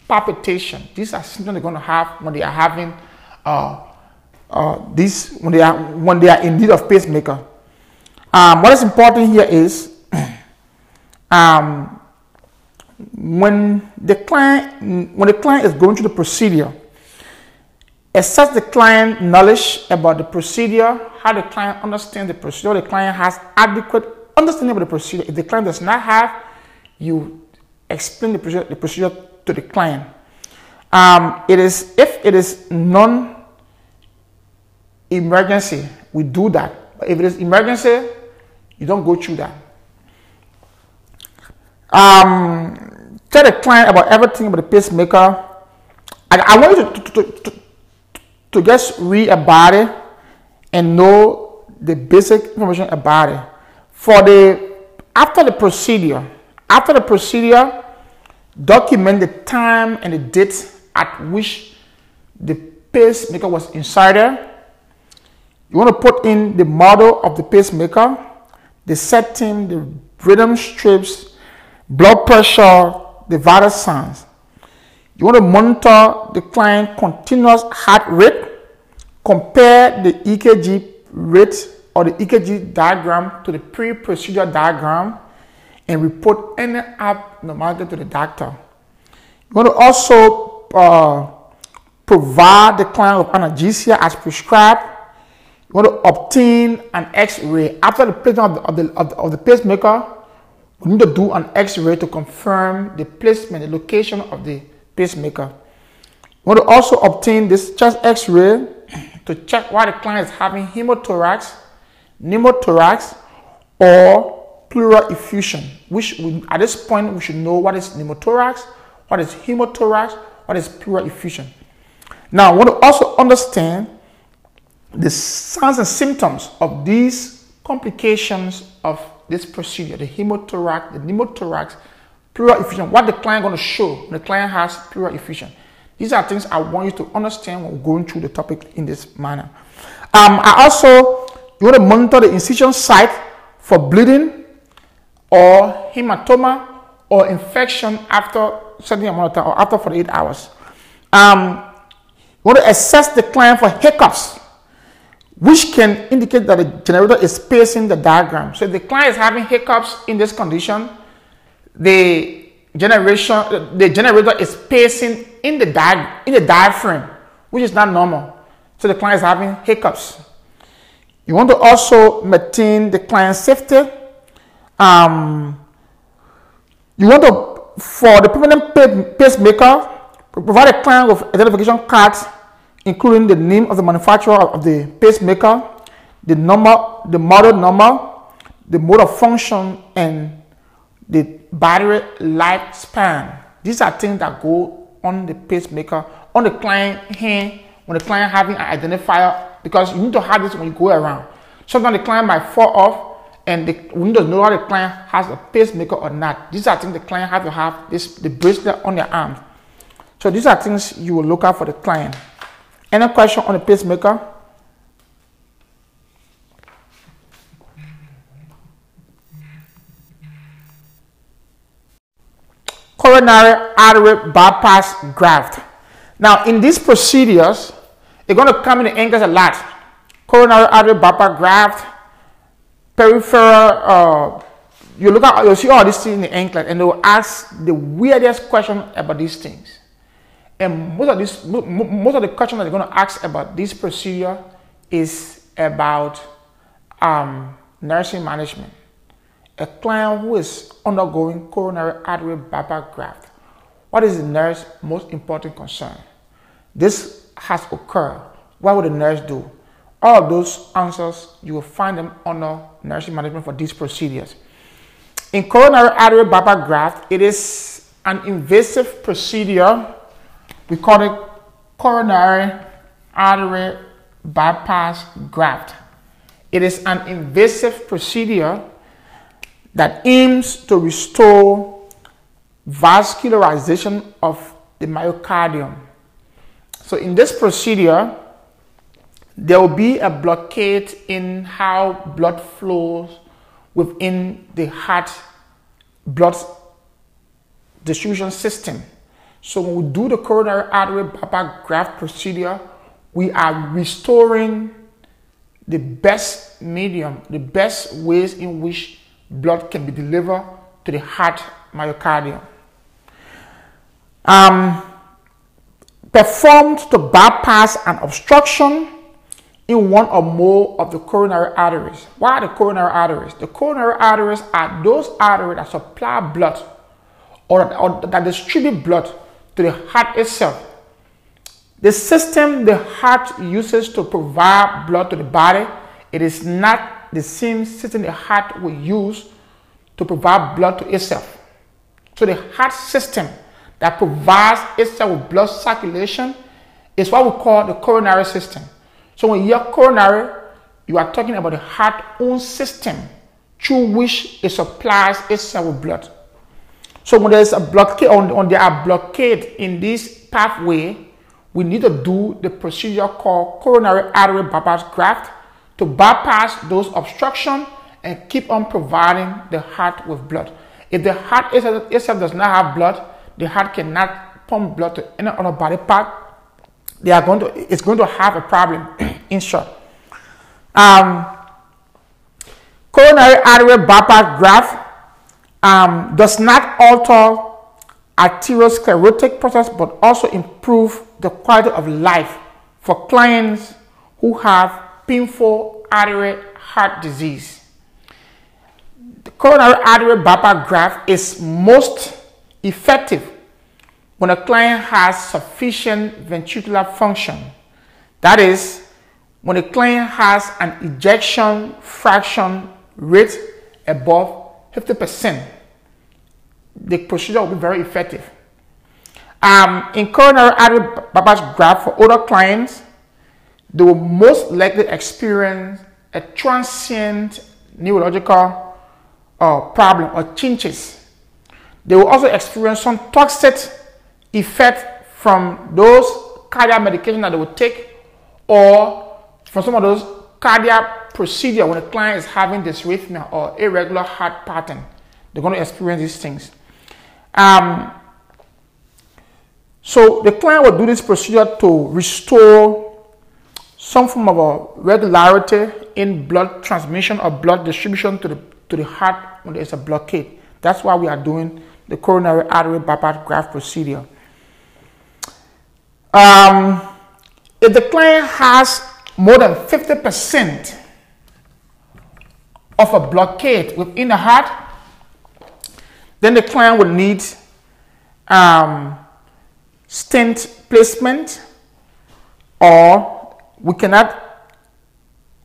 palpitation. These are symptoms they're going to have when they are having uh, uh, this when they are when they are in need of pacemaker. Um, what is important here is um, when the client when the client is going through the procedure, assess the client knowledge about the procedure, how the client understands the procedure, the client has adequate understanding of the procedure. If the client does not have, you explain the procedure, the procedure to the client. Um, it is if it is non emergency, we do that. But if it is emergency, you don't go through that. Um, tell the client about everything about the pacemaker. I, I want you to, to, to, to just read about it and know the basic information about it. For the after the procedure, after the procedure, document the time and the date at which the pacemaker was inserted you want to put in the model of the pacemaker, the setting, the rhythm strips, blood pressure, the vital signs. You want to monitor the client continuous heart rate, compare the EKG rate or the EKG diagram to the pre-procedure diagram and report any abnormality to the doctor. You want to also uh, provide the client with analgesia as prescribed. You want to obtain an X-ray after the placement of the, of the, of the, of the pacemaker. We need to do an X-ray to confirm the placement, the location of the pacemaker. We want to also obtain this chest X-ray to check why the client is having hemothorax, pneumothorax, or pleural effusion. Which we, at this point we should know what is pneumothorax, what is hemothorax, what is pleural effusion. Now, we want to also understand the signs and symptoms of these complications of this procedure, the hemothorax, the pneumothorax, pleural effusion, what the client going to show the client has pleural effusion. These are things I want you to understand when going through the topic in this manner. Um, I also you want to monitor the incision site for bleeding or hematoma or infection after certain amount of time or after 48 hours. Um, you want to assess the client for hiccups, which can indicate that the generator is spacing the diaphragm. So if the client is having hiccups in this condition, the generation the generator is pacing in the di- in the diaphragm, which is not normal. So the client is having hiccups. You want to also maintain the client's safety. Um, you want to, for the permanent pacemaker, provide a client with identification cards, including the name of the manufacturer of the pacemaker, the number, the model number, the mode of function, and the battery lifespan. These are things that go on the pacemaker, on the client hand, when the client having an identifier, because you need to have this when you go around. Sometimes the client might fall off and the, we need to know whether the client has a pacemaker or not. These are things the client have to have this the bracelet on their arm. So these are things you will look out for the client. Any question on the pacemaker? Coronary artery bypass graft. Now, in these procedures, they're going to come in the NCLEX a lot. Coronary artery bypass graft, peripheral. Uh, you look at, you see all these things in the NCLEX, and they will ask the weirdest question about these things. And most of these, most of the questions that they're going to ask about this procedure is about um, nursing management a client who is undergoing coronary artery bypass graft. What is the nurse's most important concern? This has occurred. What would the nurse do? All of those answers, you will find them under nursing management for these procedures. In coronary artery bypass graft, it is an invasive procedure. We call it coronary artery bypass graft. It is an invasive procedure that aims to restore vascularization of the myocardium. So, in this procedure, there will be a blockade in how blood flows within the heart blood distribution system. So, when we do the coronary artery bypass graft procedure, we are restoring the best medium, the best ways in which blood can be delivered to the heart myocardium. Um, performed to bypass an obstruction in one or more of the coronary arteries. Are the coronary arteries? The coronary arteries are those arteries that supply blood or, or that distribute blood to the heart itself. The system the heart uses to provide blood to the body, it is not the same system the heart will use to provide blood to itself. So the heart system that provides itself with blood circulation is what we call the coronary system. So when you're coronary, you are talking about the heart own system through which it supplies itself with blood. So when there's a blockade, on, on there are blockade in this pathway, we need to do the procedure called coronary artery bypass graft to bypass those obstruction and keep on providing the heart with blood. If the heart itself does not have blood, the heart cannot pump blood to any other body part. They are going to, it's going to have a problem in short. Um, coronary artery bypass graft um, does not alter arteriosclerotic process but also improve the quality of life for clients who have painful artery heart disease. The coronary artery bypass graft is most effective when a client has sufficient ventricular function. That is, when a client has an ejection fraction rate above 50%, the procedure will be very effective. Um, in coronary artery bypass graft for older clients, they will most likely experience a transient neurological uh, problem or changes. They will also experience some toxic effect from those cardiac medication that they will take or from some of those cardiac procedure when the client is having dysrhythmia or irregular heart pattern. They're going to experience these things. Um, so the client will do this procedure to restore some form of a regularity in blood transmission or blood distribution to the to the heart when there's a blockade. That's why we are doing the coronary artery bypass graft procedure. Um, if the client has more than 50% of a blockade within the heart, then the client will need um, stent placement or we cannot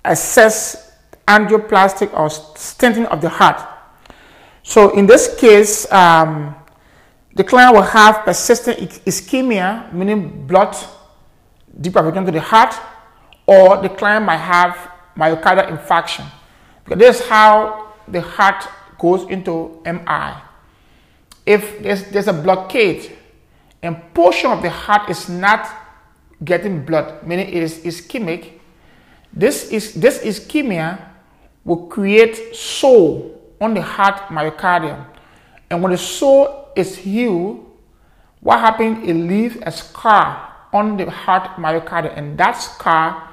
assess angioplastic or stenting of the heart. So in this case, um, the client will have persistent ischemia, meaning blood deprivation to the heart, or the client might have myocardial infarction. Because this is how the heart goes into MI. If there's, there's a blockade and portion of the heart is not getting blood, meaning it is ischemic, this, is, this ischemia will create sore on the heart myocardium. And when the sore is healed, what happens? It leaves a scar on the heart myocardium, and that scar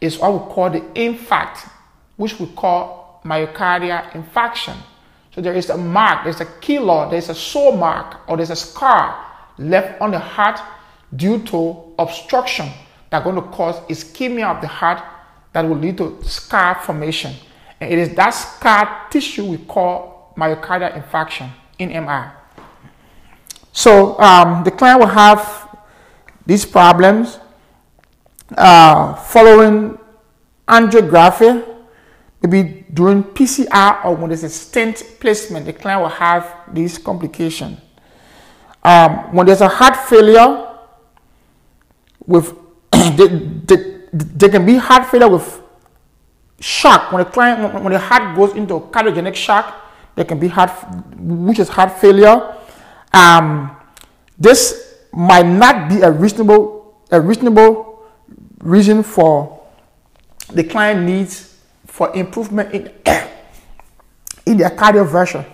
is what we call the infarct, which we call myocardial infarction. So there is a mark, there's a keloid, there's a sore mark, or there's a scar left on the heart due to obstruction that are going to cause ischemia of the heart that will lead to scar formation. And it is that scar tissue we call myocardial infarction in MR. So um, the client will have these problems uh, following angiography, maybe during PCI or when there's a stent placement, the client will have these complications. Um, when there's a heart failure, with they, they, they can be heart failure with shock. When the client, when the heart goes into a cardiogenic shock, there can be heart, which is heart failure. Um, this might not be a reasonable, a reasonable reason for the client needs for improvement in, in their cardioversion.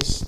Is